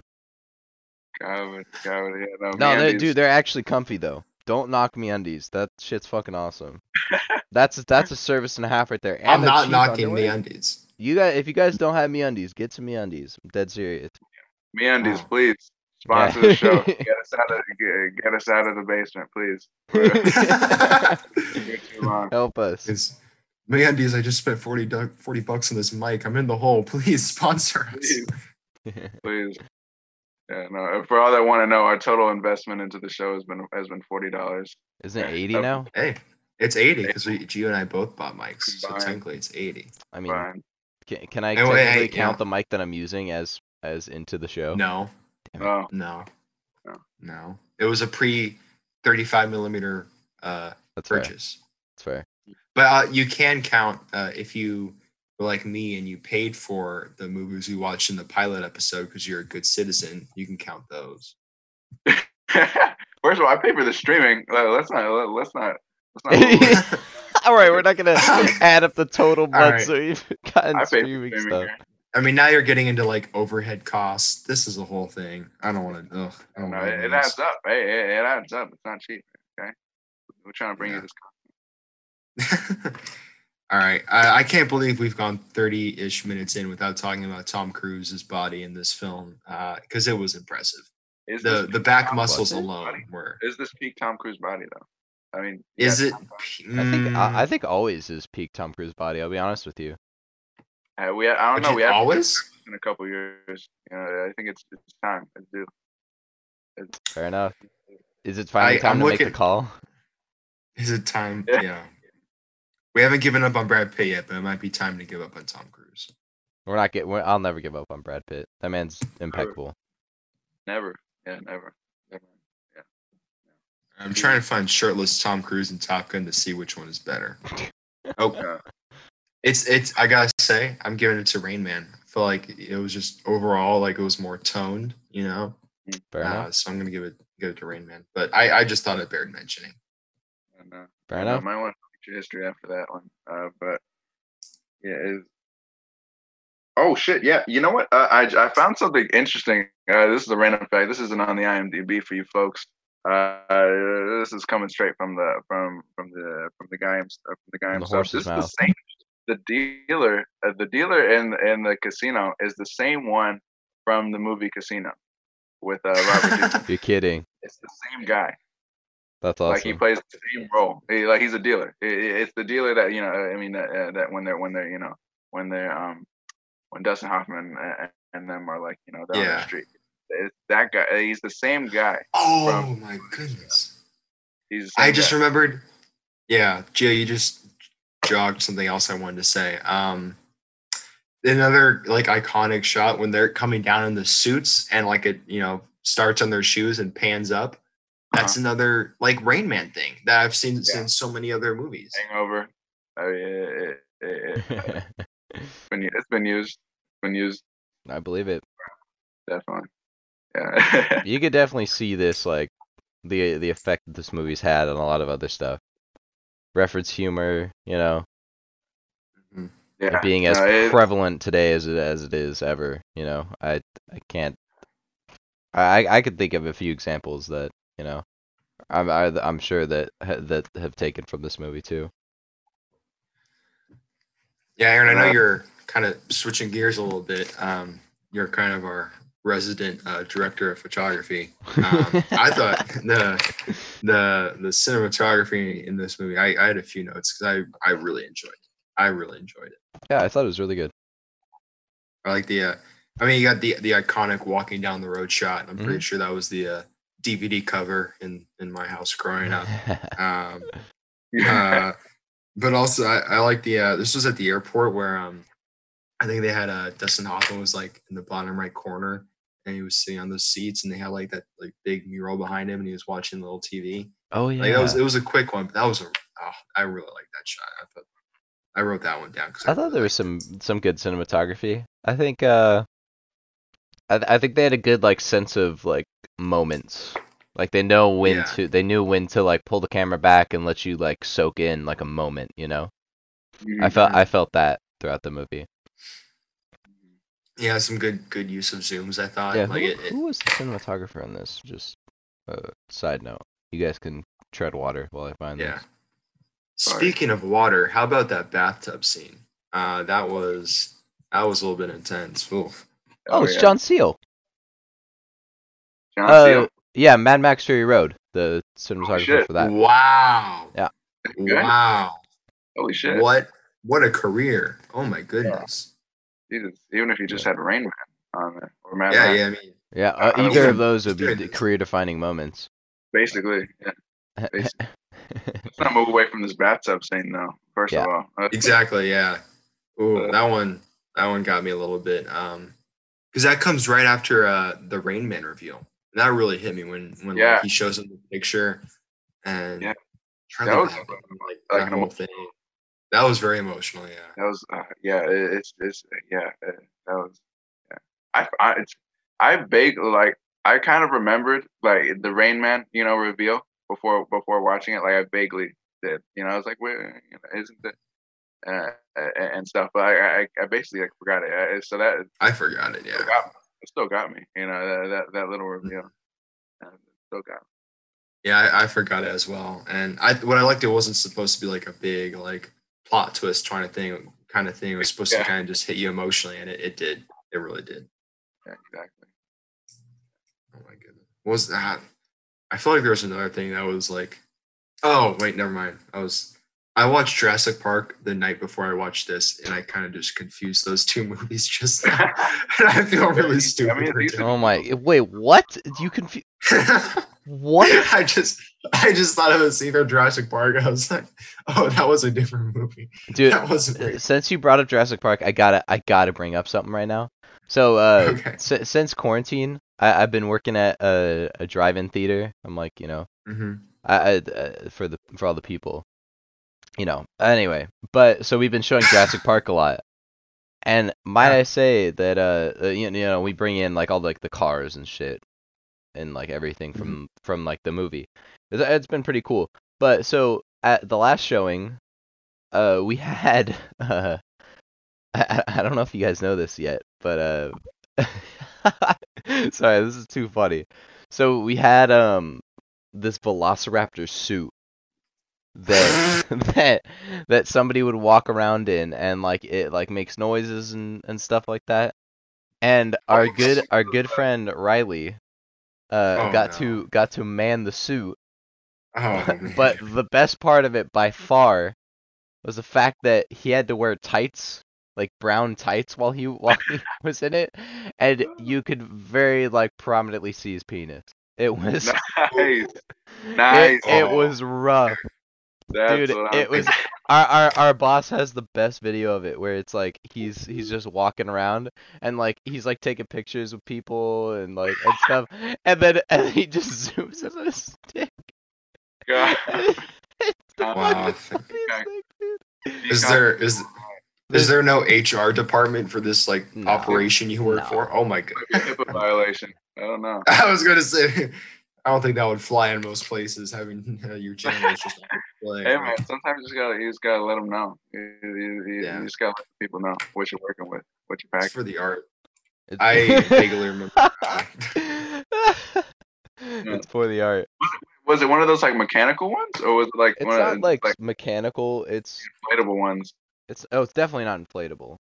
God, God, yeah, no, No, they dude, they're actually comfy though. Don't knock MeUndies. That shit's fucking awesome. [laughs] That's that's a service and a half right there. And I'm not knocking underwear. MeUndies. You guys, if you guys don't have MeUndies, get some MeUndies. I'm dead serious. MeUndies, Oh. please sponsor Yeah. the show. Get us out of get, get us out of the basement, please. [laughs] We're [laughs] here too long. Help us. It's MeUndies. I just spent 40, du- 40 bucks on this mic. I'm in the hole. [laughs] Please sponsor us. Please, please. Yeah, no. For all that want to know, our total investment into the show has been has been forty dollars. Isn't it 80 okay. now? Hey, it's 80 because Gio and I both bought mics, so technically it's 80. I mean, Fine. can, can I Hey, technically hey, count yeah. the mic that I'm using as as into the show? No, Damn it. Oh, no, No. no. It was a pre 35 millimeter uh, That's fair. purchase. That's fair. But uh, you can count uh, if you were like me and you paid for the movies we watched in the pilot episode because you're a good citizen. You can count those. [laughs] First of all, I pay for the streaming. Let- Let's not. let- Let's not. Let's not. [laughs] All right, we're not gonna [laughs] add up the total months right. that we've gotten I pay for streaming streaming. stuff. here. I mean, now you're getting into like overhead costs. This is a whole thing. I don't want to. Ugh, I don't No, wanna it, it adds up. Hey, it, it adds up. It's not cheap. Okay, we're trying to bring Yeah. you this. [laughs] All right. I, I can't believe we've gone 30 ish minutes in without talking about Tom Cruise's body in this film because it was impressive. Is The the back Tom muscles alone body? were. Is this peak Tom Cruise body though? I mean, Is it? Tom I think I, I Mm, think always is peak Tom Cruise body. I'll be honest with you. Uh, we, I don't Would know. We have always? in a couple years. You know, I think it's it's time. It's due. Fair enough. Is it finally I- time I'm to make the call? Is it time? Yeah. Yeah. We haven't given up on Brad Pitt yet, but it might be time to give up on Tom Cruise. We're not get. We're, I'll never give up on Brad Pitt. That man's impeccable. Never. Yeah, never. never. I'm trying to find shirtless Tom Cruise and Top Gun to see which one is better. [laughs] Oh, Yeah. It's it's. I gotta say, I'm giving it to Rain Man. I feel like it was just overall like it was more toned, you know. Fair enough. Uh, so I'm gonna give it give it to Rain Man. But I I just thought it bared mentioning. And, uh, Fair I enough. might want to feature history after that one. Uh, but yeah, it's... oh shit, yeah. You know what? Uh, I I found something interesting. Uh, this is a random fact. This isn't on the IMDb for you folks. Uh, this is coming straight from the from from the from the guy himself. From the guy From the himself. horse's This is the same. The dealer, uh, the dealer in in the casino is the same one from the movie Casino with uh, Robert. [laughs] You're kidding. it's the same guy. That's awesome. Like he plays the same role. He, like he's a dealer. I- I- It's the dealer that you know. I mean that uh, that when they're when they're you know when they're um when Dustin Hoffman and, and them are like you know they're Yeah. the street. It's that guy. He's the same guy. Oh From- my goodness! He's the same I just guy. remembered. Yeah, Gio, you just jogged something else I wanted to say. Um, another like iconic shot when they're coming down in the suits and like it, you know, starts on their shoes and pans up. That's another like Rain Man thing that I've seen Uh-huh. Yeah. in so many other movies. Hangover. I mean, it, it, it, it's been it's been used. Been used I believe it. definitely. Yeah. You could definitely see this like the the effect that this movie's had on a lot of other stuff. Reference humor, you know, yeah. being as No, it- prevalent today as it as it is ever. You know, I I can't. I I could think of a few examples that you know, I'm I, I'm sure that that have taken from this movie too. Yeah, Aaron, I know Uh, you're kind of switching gears a little bit. Um, you're kind of our resident uh, director of photography. Um, [laughs] I thought the the the cinematography in this movie, I, I had a few notes because I I really enjoyed it. I really enjoyed it. Yeah, I thought it was really good. I like the. Uh, I mean, you got the the iconic walking down the road shot. I'm pretty sure that was the uh, DVD cover in in my house growing up. [laughs] Um, uh, but also I, I like the uh, this was at the airport where um I think they had uh Dustin Hoffman was like in the bottom right corner and he was sitting on those seats and they had like that like big mural behind him and he was watching the little TV. oh yeah. Like that was it was a quick one, but that was a oh, I really like that shot. I thought I wrote that one down because I thought there was some some good cinematography. I think uh I I think they had a good like sense of like moments. Like they know when Yeah. to they knew when to like pull the camera back and let you like soak in like a moment, you know? I felt I felt that throughout the movie. Yeah some good good use of zooms. I thought Yeah, like who, it, it- who was the cinematographer on this? Just a side note. You guys can tread water while I find yeah. this. Speaking of water, how about that bathtub scene? Uh, that was that was a little bit intense. Oof. Oh, it's yeah. John Seale. John Uh, Seale. yeah, Mad Max Fury Road, the cinematographer for that. Wow. Yeah. Wow. Holy shit. What what a career. Oh my goodness. Jesus. Even if you just had Rain Man on there or Mad Yeah, Max, yeah, I mean Yeah, uh, I- I either of those would be dude, the it's- career-defining moments. basically. Yeah. Basically. Let's not move away from this bathtub scene though. First Yeah. of all. Uh, [laughs] exactly, yeah. Ooh, Uh, that one that one got me a little bit. Um because that comes right after uh the Rain Man reveal. And that really hit me when when Yeah. like, he shows him the picture and Yeah. Charlie That was, Chaplin, like, like that an whole emo- thing. That was very emotional, yeah. That was uh, yeah. It, it's it's yeah. uh, that was yeah. I I it's, I vaguely like I kind of remembered like the Rain Man you know reveal before before watching it. Like I vaguely did. You know, I was like, where you know, isn't it? Uh, uh, and stuff, but I, I, I basically like forgot it. Uh, So that I forgot it, still yeah. got, it still got me. You know that that, that little reveal. Uh, still got me. Yeah, I, I forgot it as well. And I what I liked it wasn't supposed to be like a big like plot twist trying to thing kind of thing. It was supposed Yeah. to kind of just hit you emotionally, and it, it did. It really did. Yeah, exactly. Oh my goodness. What was that? I feel like there was another thing that was like, oh wait, never mind. I was I watched Jurassic Park the night before I watched this, and I kind of just confused those two [laughs] movies just now, [laughs] and I feel really I stupid. mean, for these doing Oh my! [laughs] Wait, what? You confuse? What? I just I just thought it was either Jurassic Park. [laughs] I was like, oh, that was a different movie. Dude, that wasn't. uh, since you brought up Jurassic Park, I gotta I gotta bring up something right now. So, uh, [laughs] Okay. si- since quarantine, I, I've been working at a, a drive-in theater. I'm like, you know, hmm I, I uh, for the for all the people, you know. Anyway, but so we've been showing Jurassic Park a lot, and might Yeah. I say that uh, uh, you, you know we bring in like all like the cars and shit, and like everything from from like the movie. It's, it's been pretty cool. But so at the last showing, uh, we [laughs] had uh, I, I don't know if you guys know this yet, but uh, [laughs] sorry, this is too funny. So we had um this Velociraptor suit that [laughs] that that somebody would walk around in and like it like makes noises and and stuff like that. And our good our good friend Riley uh Oh, got no. to got to man the suit. Oh, But the best part of it by far was the fact that he had to wear tights, like brown tights while he while he [laughs] was in it, and you could very like prominently see his penis. It was nice. [laughs] it, Nice. it Oh. was rough. That's Dude, it was our, our our boss has the best video of it where it's like he's he's just walking around and like he's like taking pictures with people and like and stuff and then and he just [laughs] zooms in on his stick. God. [laughs] Wow. fucking funniest thing, dude. Is there is is there no HR department for this like No. operation you work No. for? Oh my god. Maybe HIPAA [laughs] violation. I don't know. I was gonna say [laughs] I don't think that would fly in most places having uh, your genitals just on display. Hey man, sometimes you just gotta you just gotta let them know. You, you, you, Yeah. you just gotta let people know what you're working with, what you're It's packing. for the art. It's- I vaguely remember that. it's for the art. Was it one of those like mechanical ones, or was it like It's one not of like, like mechanical. It's inflatable ones? It's oh, it's definitely not inflatable.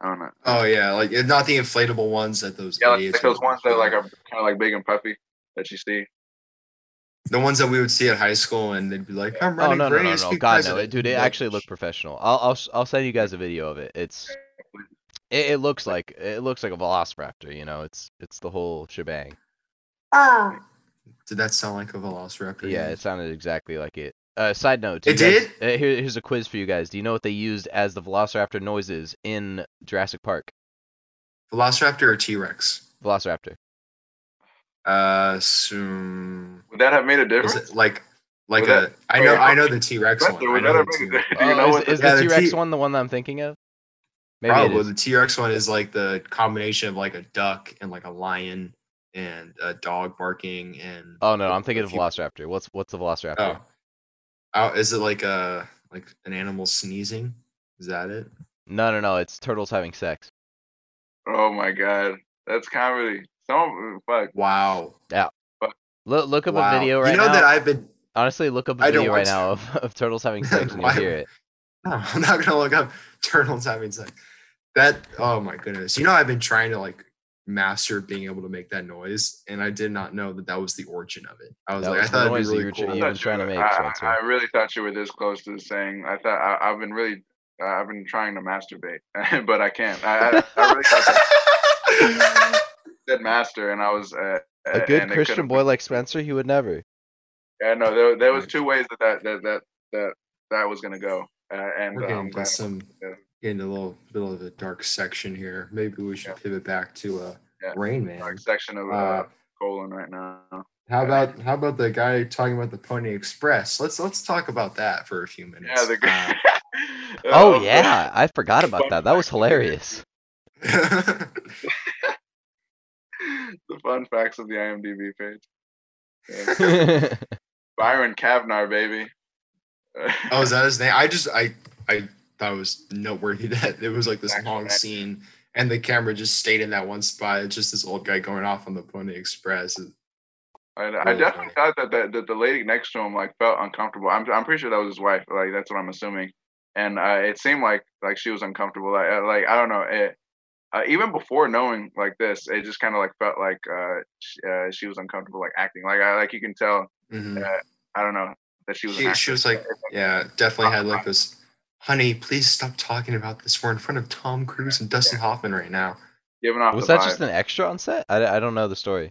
I don't know. Oh yeah, like not the inflatable ones that those Yeah, like, like those ones that like are kind of like big and puffy that you see. the ones that we would see at high school, and they'd be like, "I'm Oh running no for no no ASB no! [laughs] God no! president." It, dude, it actually looked professional. I'll I'll s- I'll send you guys a video of it. It's it, it looks like it looks like a Velociraptor. You know, it's it's the whole shebang. Ah! Did that sound like a Velociraptor? Yeah, it sounded exactly like it. Uh, side note. It guys- did? Uh, here, here's a quiz for you guys. Do you know what they used as the Velociraptor noises in Jurassic Park? Velociraptor or T Rex? Velociraptor. Uh, soon. Would that have made a difference? it like like Would a? that- I know I know the T Rex one. Would that have made a- Do you know Oh, what is, is Yeah, the the T Rex one the one that I'm thinking of? Maybe Probably the T Rex one is like the combination of like a duck and like a lion and a dog barking and. Oh no, I'm thinking of few- Velociraptor. What's what's the Velociraptor? Oh. Oh, is it like a like an animal sneezing? Is that it? No no no, it's turtles having sex. Oh my god, that's comedy. Some fuck. Wow. Yeah. Look look up wow. a video right now. you know now. that I've been. Honestly, look up a I video right to. now of, of turtles having [laughs] sex and you'll hear it. [laughs] No, I'm not gonna look up turtles having sex. That. Oh my goodness. You know I've been trying to like master being able to make that noise, and I did not know that that was the origin of it. I was That like, was I thought it'd be you really were cool. you I been trying to make, I, Spencer. I really thought you were this close to saying. I thought I, I've been really. Uh, I've been trying to masturbate, [laughs] but I can't. I, I, I really thought that [laughs] said master, and I was uh, A good Christian boy like Spencer, he would never. Yeah, no, there, there was two ways that that that that that, that was gonna go, uh, and We're getting um, some yeah. Getting a little bit of a dark section here. Maybe we should Yeah. pivot back to uh, Yeah. Rain Man. dark section of uh, Uh, colon right now. How about how about the guy talking about the Pony Express? Let's let's talk about that for a few minutes. Yeah, the Uh, [laughs] Oh Um, yeah, I forgot about that. That was hilarious. [laughs] the fun facts of the IMDb page. Yeah. [laughs] Byron Kavnar, baby. oh, is that his name? I just I I it was noteworthy [laughs] that it was like this long scene and the camera just stayed in that one spot. It's just this old guy going off on the Pony Express. I, I Really definitely thought that the, that the lady next to him like felt uncomfortable. I'm I'm pretty sure that was his wife. Like that's what I'm assuming. And uh, it seemed like like she was uncomfortable. Like uh, like I don't know. It, uh, even before knowing like this, it just kind of like felt like uh, she, uh, she was uncomfortable like acting. Like I like you can tell. Mhm. Uh, I don't know that she was. She, she was like, yeah, definitely had like this. Honey, please stop talking about this. We're in front of Tom Cruise and Dustin Hoffman right now. giving off was that vibe. just an extra on set? I, I don't know the story.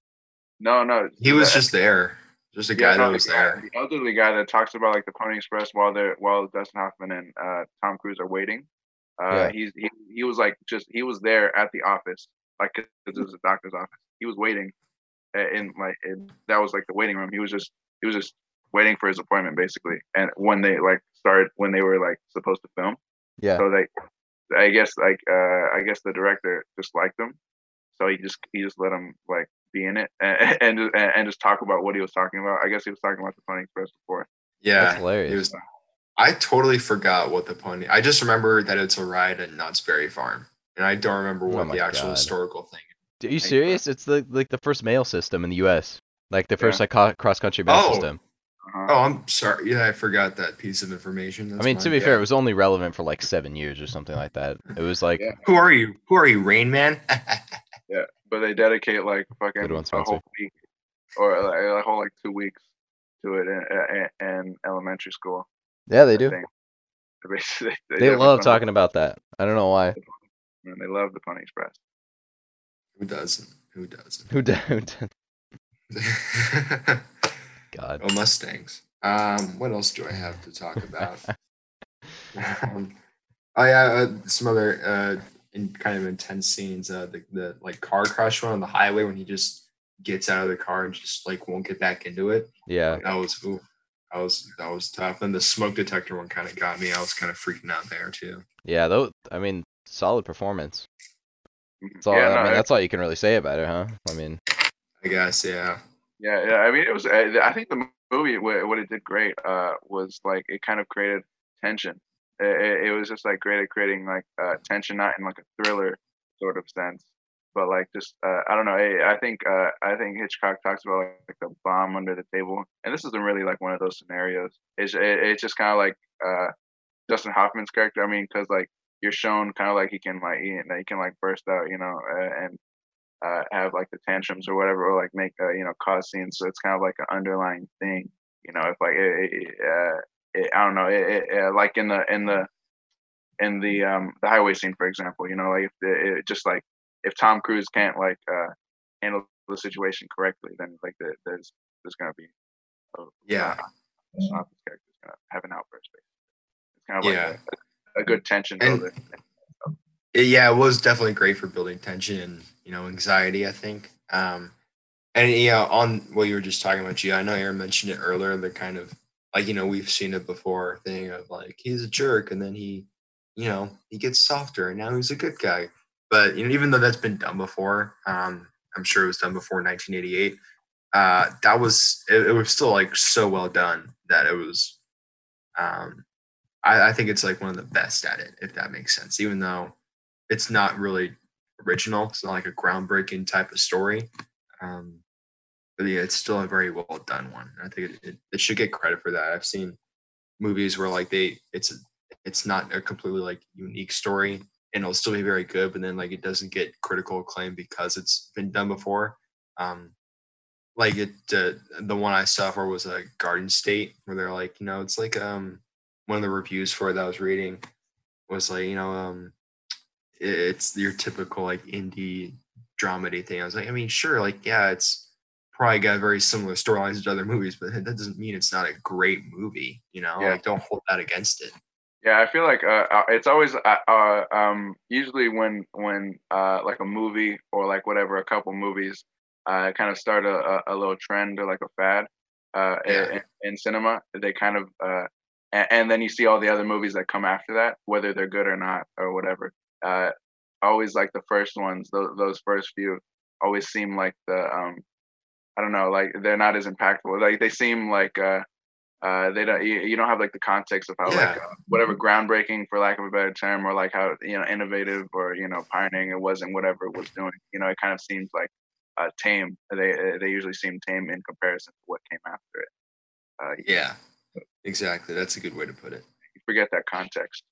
no no. He was the- just there, just a yeah, guy no, that the was guy- there. The elderly guy that talks about like the Pony Express while they're while Dustin Hoffman and uh, Tom Cruise are waiting. Uh, Yeah. he's he, he was like just he was there at the office like cause it was a doctor's office. He was waiting uh, in like in, that was like the waiting room. He was just he was just waiting for his appointment basically. And when they like started when they were like supposed to film, Yeah. so they I guess like uh I guess the director just liked him, so he just he just let him like be in it and [laughs] and, and, and just talk about what he was talking about. I guess he was talking about the Pony Express before. Yeah, That's hilarious. It was. I totally forgot what the pony. I just remember that it's a ride at Knott's Berry Farm, and I don't remember Oh what my the actual God. historical thing. Are you serious? It's the like the first mail system in the U.S. Like the first like cross country mail Oh. system. Uh-huh. Oh, I'm sorry. Yeah, I forgot that piece of information. I mean, my to be bad. fair, it was only relevant for like seven years or something like that. It was like Yeah. Who are you? Who are you, Rain Man? [laughs] Yeah, but they dedicate like fucking Good one, a Spencer. whole week or like, a whole like two weeks to it in, in, in elementary school. yeah, they do. think. [laughs] They, basically- They love put talking about that. I don't know why. Man, they love the Pony Express. Who doesn't? Who doesn't? Who did? [laughs] God. oh, Mustangs. Um, what else do I have to talk about? [laughs] um, oh yeah, uh, some other uh, in kind of intense scenes. Uh, the the like car crash one on the highway when he just gets out of the car and just like won't get back into it. Yeah. That was ooh, that was that was tough. And the smoke detector one kind of got me. I was kind of freaking out there too. Yeah. Though I mean, solid performance. That's all. yeah, I mean, it- that's all you can really say about it, huh? I mean, I guess yeah. Yeah, yeah. I mean, it was. uh, I think the movie, what it did great, uh, was like it kind of created tension. It, it, was just like great at creating like uh, tension, not in like a thriller sort of sense, but like just uh, I don't know. I, I think uh, I think Hitchcock talks about like the bomb under the table, and this isn't really like one of those scenarios. It's it, it's just kind of like uh, Dustin Hoffman's character. I mean, because like you're shown kind of like he can like he, he can like burst out, you know, and uh, have like the tantrums or whatever, or like make uh, you know cause scenes. So it's kind of like an underlying thing, you know. If like it, it, uh, it I don't know, it, like in the in the in the um the highway scene, for example, you know, like if the, it just like if Tom Cruise can't like uh handle the situation correctly, then like the, there's there's gonna be a, yeah, uh, character's gonna have an outburst. It's kind of like yeah. a, a, good tension builder. It, yeah, it was definitely great for building tension and you know anxiety. I think. Um, and yeah, on what you were just talking about, i know Aaron mentioned it earlier. The kind of like you know we've seen it before thing of like he's a jerk and then he, you know, he gets softer and now he's a good guy. But you know, even though that's been done before, um, I'm sure it was done before 1988. Uh, that was it, it was still like so well done that it was. Um, I, I think it's like one of the best at it, if that makes sense. Even though it's not really original. It's not like a groundbreaking type of story. Um, but yeah, it's still a very well done one. I think it, it, it, should get credit for that. I've seen movies where like they it's it's not a completely like unique story and it'll still be very good, but then like it doesn't get critical acclaim because it's been done before. Um, like it, uh, the one I saw for was a Garden State, where they're like, you know, it's like um one of the reviews for it that I was reading was like, you know, um, it's your typical like indie dramedy thing. I was like, I mean, sure, like yeah, it's probably got very similar storylines to other movies, but that doesn't mean it's not a great movie. You know, yeah. like don't hold that against it. Yeah, I feel like uh, uh it's always uh, uh, um, usually when when uh, like a movie or like whatever a couple movies uh, kind of start a, a, little trend or like a fad uh, yeah. in, in, cinema, they kind of uh, and, and, then you see all the other movies that come after that, whether they're good or not or whatever. Uh, always like the first ones, those, those first few always seem like the um, I don't know, like they're not as impactful. Like they seem like uh, uh, they don't you, you, don't have like the context of how yeah. like uh, whatever groundbreaking for lack of a better term or like how you know innovative or you know pioneering it wasn't whatever it was doing you know it kind of seems like uh, tame they uh, they usually seem tame in comparison to what came after it uh, yeah exactly that's a good way to put it you forget that context.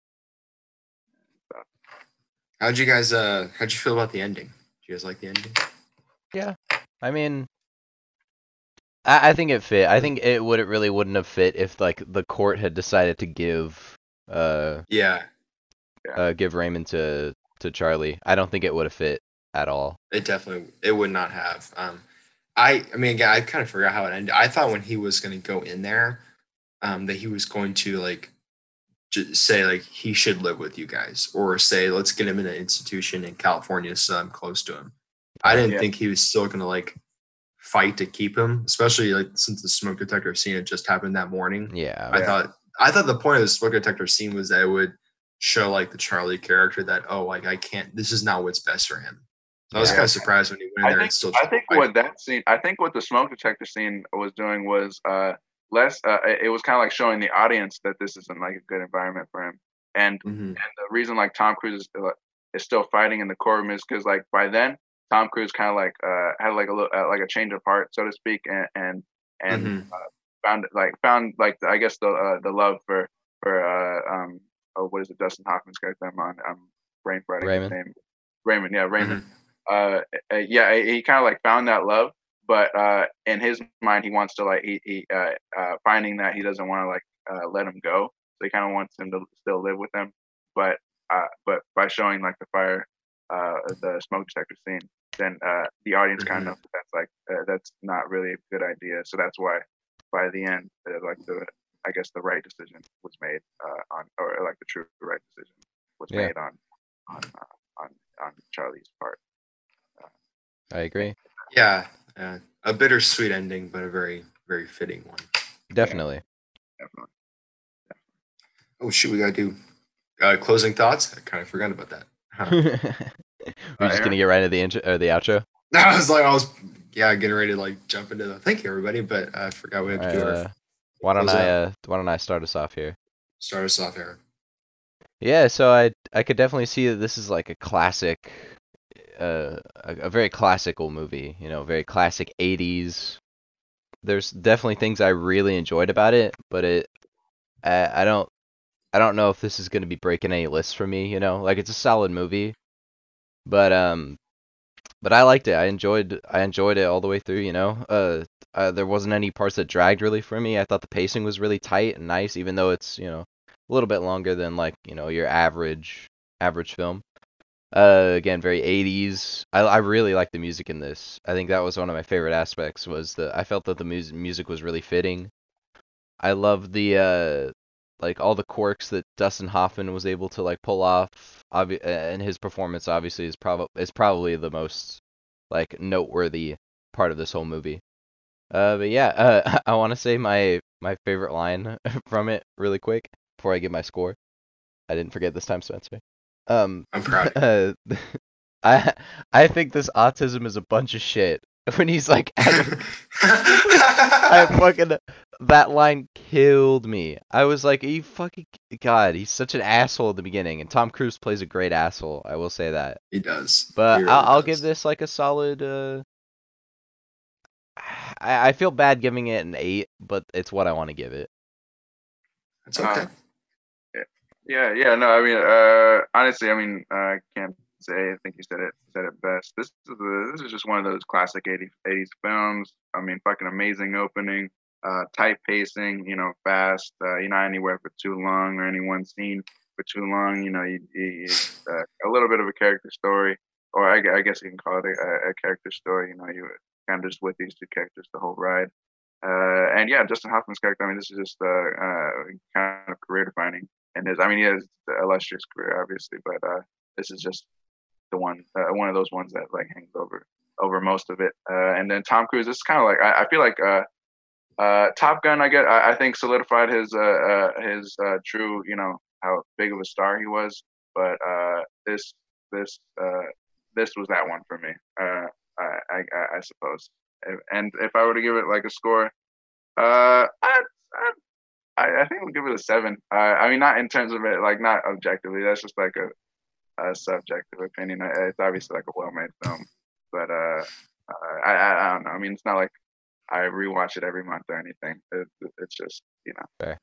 How'd you guys uh how'd you feel about the ending do you guys like the ending yeah i mean I, I think it fit. I think it would it really wouldn't have fit if like the court had decided to give uh yeah uh give Raymond to to Charlie. I don't think it would have fit at all. It definitely it would not have. Um I I mean again I kind of forgot how it ended. I thought when he was going to go in there um that he was going to like just say like he should live with you guys or say let's get him in an institution in California so I'm close to him. I didn't yeah. think he was still going to like fight to keep him, especially like since the smoke detector scene had just happened that morning. Yeah. I yeah. thought I thought the point of the smoke detector scene was that it would show like the Charlie character that oh like I can't this is not what's best for him. So I was kind of surprised when he went in there think, and still. I think what that scene, I think what the smoke detector scene was doing was uh less. Uh, it was kind of like showing the audience that this isn't like a good environment for him, and mm-hmm. and the reason like Tom Cruise is, uh, is still fighting in the courtroom is because like by then Tom Cruise kind of like uh, had like a little uh, like a change of heart, so to speak, and and, and mm-hmm. uh, found like found like the, I guess the uh, the love for for uh, um oh, what is it Dustin Hoffman's character? I'm on I'm brain Raymond. name. Raymond, yeah, Raymond. Mm-hmm. Uh, yeah, he kind of like found that love, but uh, in his mind, he wants to like he, he uh, uh, finding that he doesn't want to like uh, let him go, so he kind of wants him to still live with him, but uh, but by showing like the fire, uh, the smoke detector scene, then uh, the audience mm-hmm. kind of knows that's like uh, that's not really a good idea. So that's why by the end, uh, like the I guess the right decision was made uh, on, or like the true right decision was yeah. made on on uh, on on Charlie's part. Uh, I agree. Yeah, a bittersweet ending, but a very very fitting one. Definitely. Yeah, definitely. Oh shoot, we gotta do closing thoughts. I kind of forgot about that. [laughs] Huh. We're just gonna get right into the intro or the outro. No, [laughs] I was like, I was yeah, getting ready to like jump into the thank you everybody, but I forgot we had to do uh, our. Why don't I uh, why don't I start us off here? Start us off here. Yeah, so I I could definitely see that this is like a classic uh, a, a very classical movie. You know, very classic '80s. There's definitely things I really enjoyed about it, but it I, I don't I don't know if this is going to be breaking any lists for me. You know, like it's a solid movie, but um, but I liked it. I enjoyed I enjoyed it all the way through. You know, uh, uh, there wasn't any parts that dragged really for me. I thought the pacing was really tight and nice, even though it's you know a little bit longer than like you know your average average film. Uh, again, very 80s. I, I really like the music in this. I think that was one of my favorite aspects. Was that I felt that the music music was really fitting. I love the uh like all the quirks that Dustin Hoffman was able to like pull off. Obvi- and his performance obviously is probably is probably the most like noteworthy part of this whole movie. Uh, but yeah, uh, [laughs] I want to say my my favorite line [laughs] from it really quick before I give my score. I didn't forget this time, Spencer. Um, I'm proud. [laughs] Uh, [laughs] I I think this autism is a bunch of shit. [laughs] When he's like, I fucking that line killed me. I was like, you fucking god, he's such an asshole at the beginning, and Tom Cruise plays a great asshole. I will say that. He does. But He really I'll, I'll does. give this like a solid. Uh, [sighs] I I feel bad giving it an eight, but it's what I want to give it. It's okay. Uh, Yeah, yeah, no, I mean, uh, honestly, I mean, I can't say. I think you said it said it best. This is the, this is just one of those classic 80s, 80s films. I mean, fucking amazing opening, uh, tight pacing, you know, fast. Uh, you're not anywhere for too long or any one scene for too long. You know, you, you, uh, a little bit of a character story, or I, I guess you can call it a, a character story. You know, you kind of just with these two characters the whole ride. Uh, and yeah, Dustin Hoffman's character. I mean, this is just uh, uh, kind of career defining and his. I mean, he has an illustrious career, obviously, but uh, this is just the one, uh, one of those ones that like hangs over over most of it. Uh, and then Tom Cruise, this is kind of like I, I feel like uh, uh, Top Gun. I get, I, I think solidified his uh, his true, you know, how big of a star he was. But this this this was that one for me. I, I I suppose. And if I were to give it like a score, uh, I, I I, I think we'll give it a seven. Uh, I mean, not in terms of it, like not objectively. That's just like a, a subjective opinion. It's obviously like a well-made film, but uh, uh, I, I I don't know. I mean, it's not like I rewatch it every month or anything. It, it's just you know, Fair.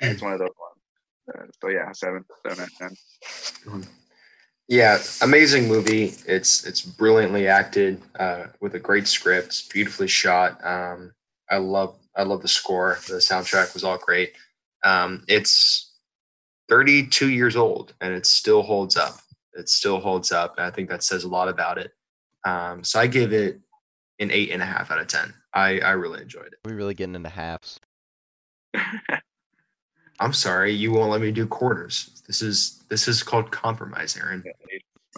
it's one of those ones. Uh, so yeah, seven, seven out of ten. Yeah, amazing movie. It's it's brilliantly acted uh, with a great script, beautifully shot. Um, I love I love the score. The soundtrack was all great. Um, it's 32 years old and it still holds up. It still holds up. And I think that says a lot about it. Um, so I give it an eight and a half out of ten. I I really enjoyed it. We're really getting into halves. [laughs] I'm sorry, you won't let me do quarters. This is this is called compromise, Aaron.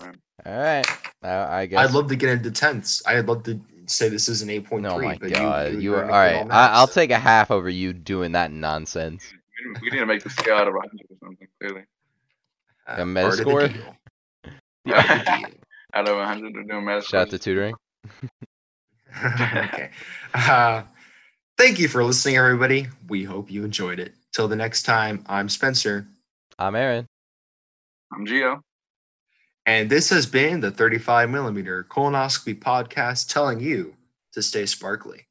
All right. I, I guess. I'd love to get into tenths. I'd love to say this is an eight point three. Oh my but god, you, you, you're are all gonna get right. maths. I, I'll take a half over you doing that nonsense. we need to make the scale out of 100 or something. Clearly, Uh, a meta part of the score? deal. Part of the deal. [laughs] out of 100, we're doing math. Shout out to tutoring. [laughs] okay. Uh, thank you for listening, everybody. We hope you enjoyed it. Till the next time, I'm Spencer, I'm Aaron. I'm Gio. And this has been the 35 millimeter colonoscopy podcast telling you to stay sparkly.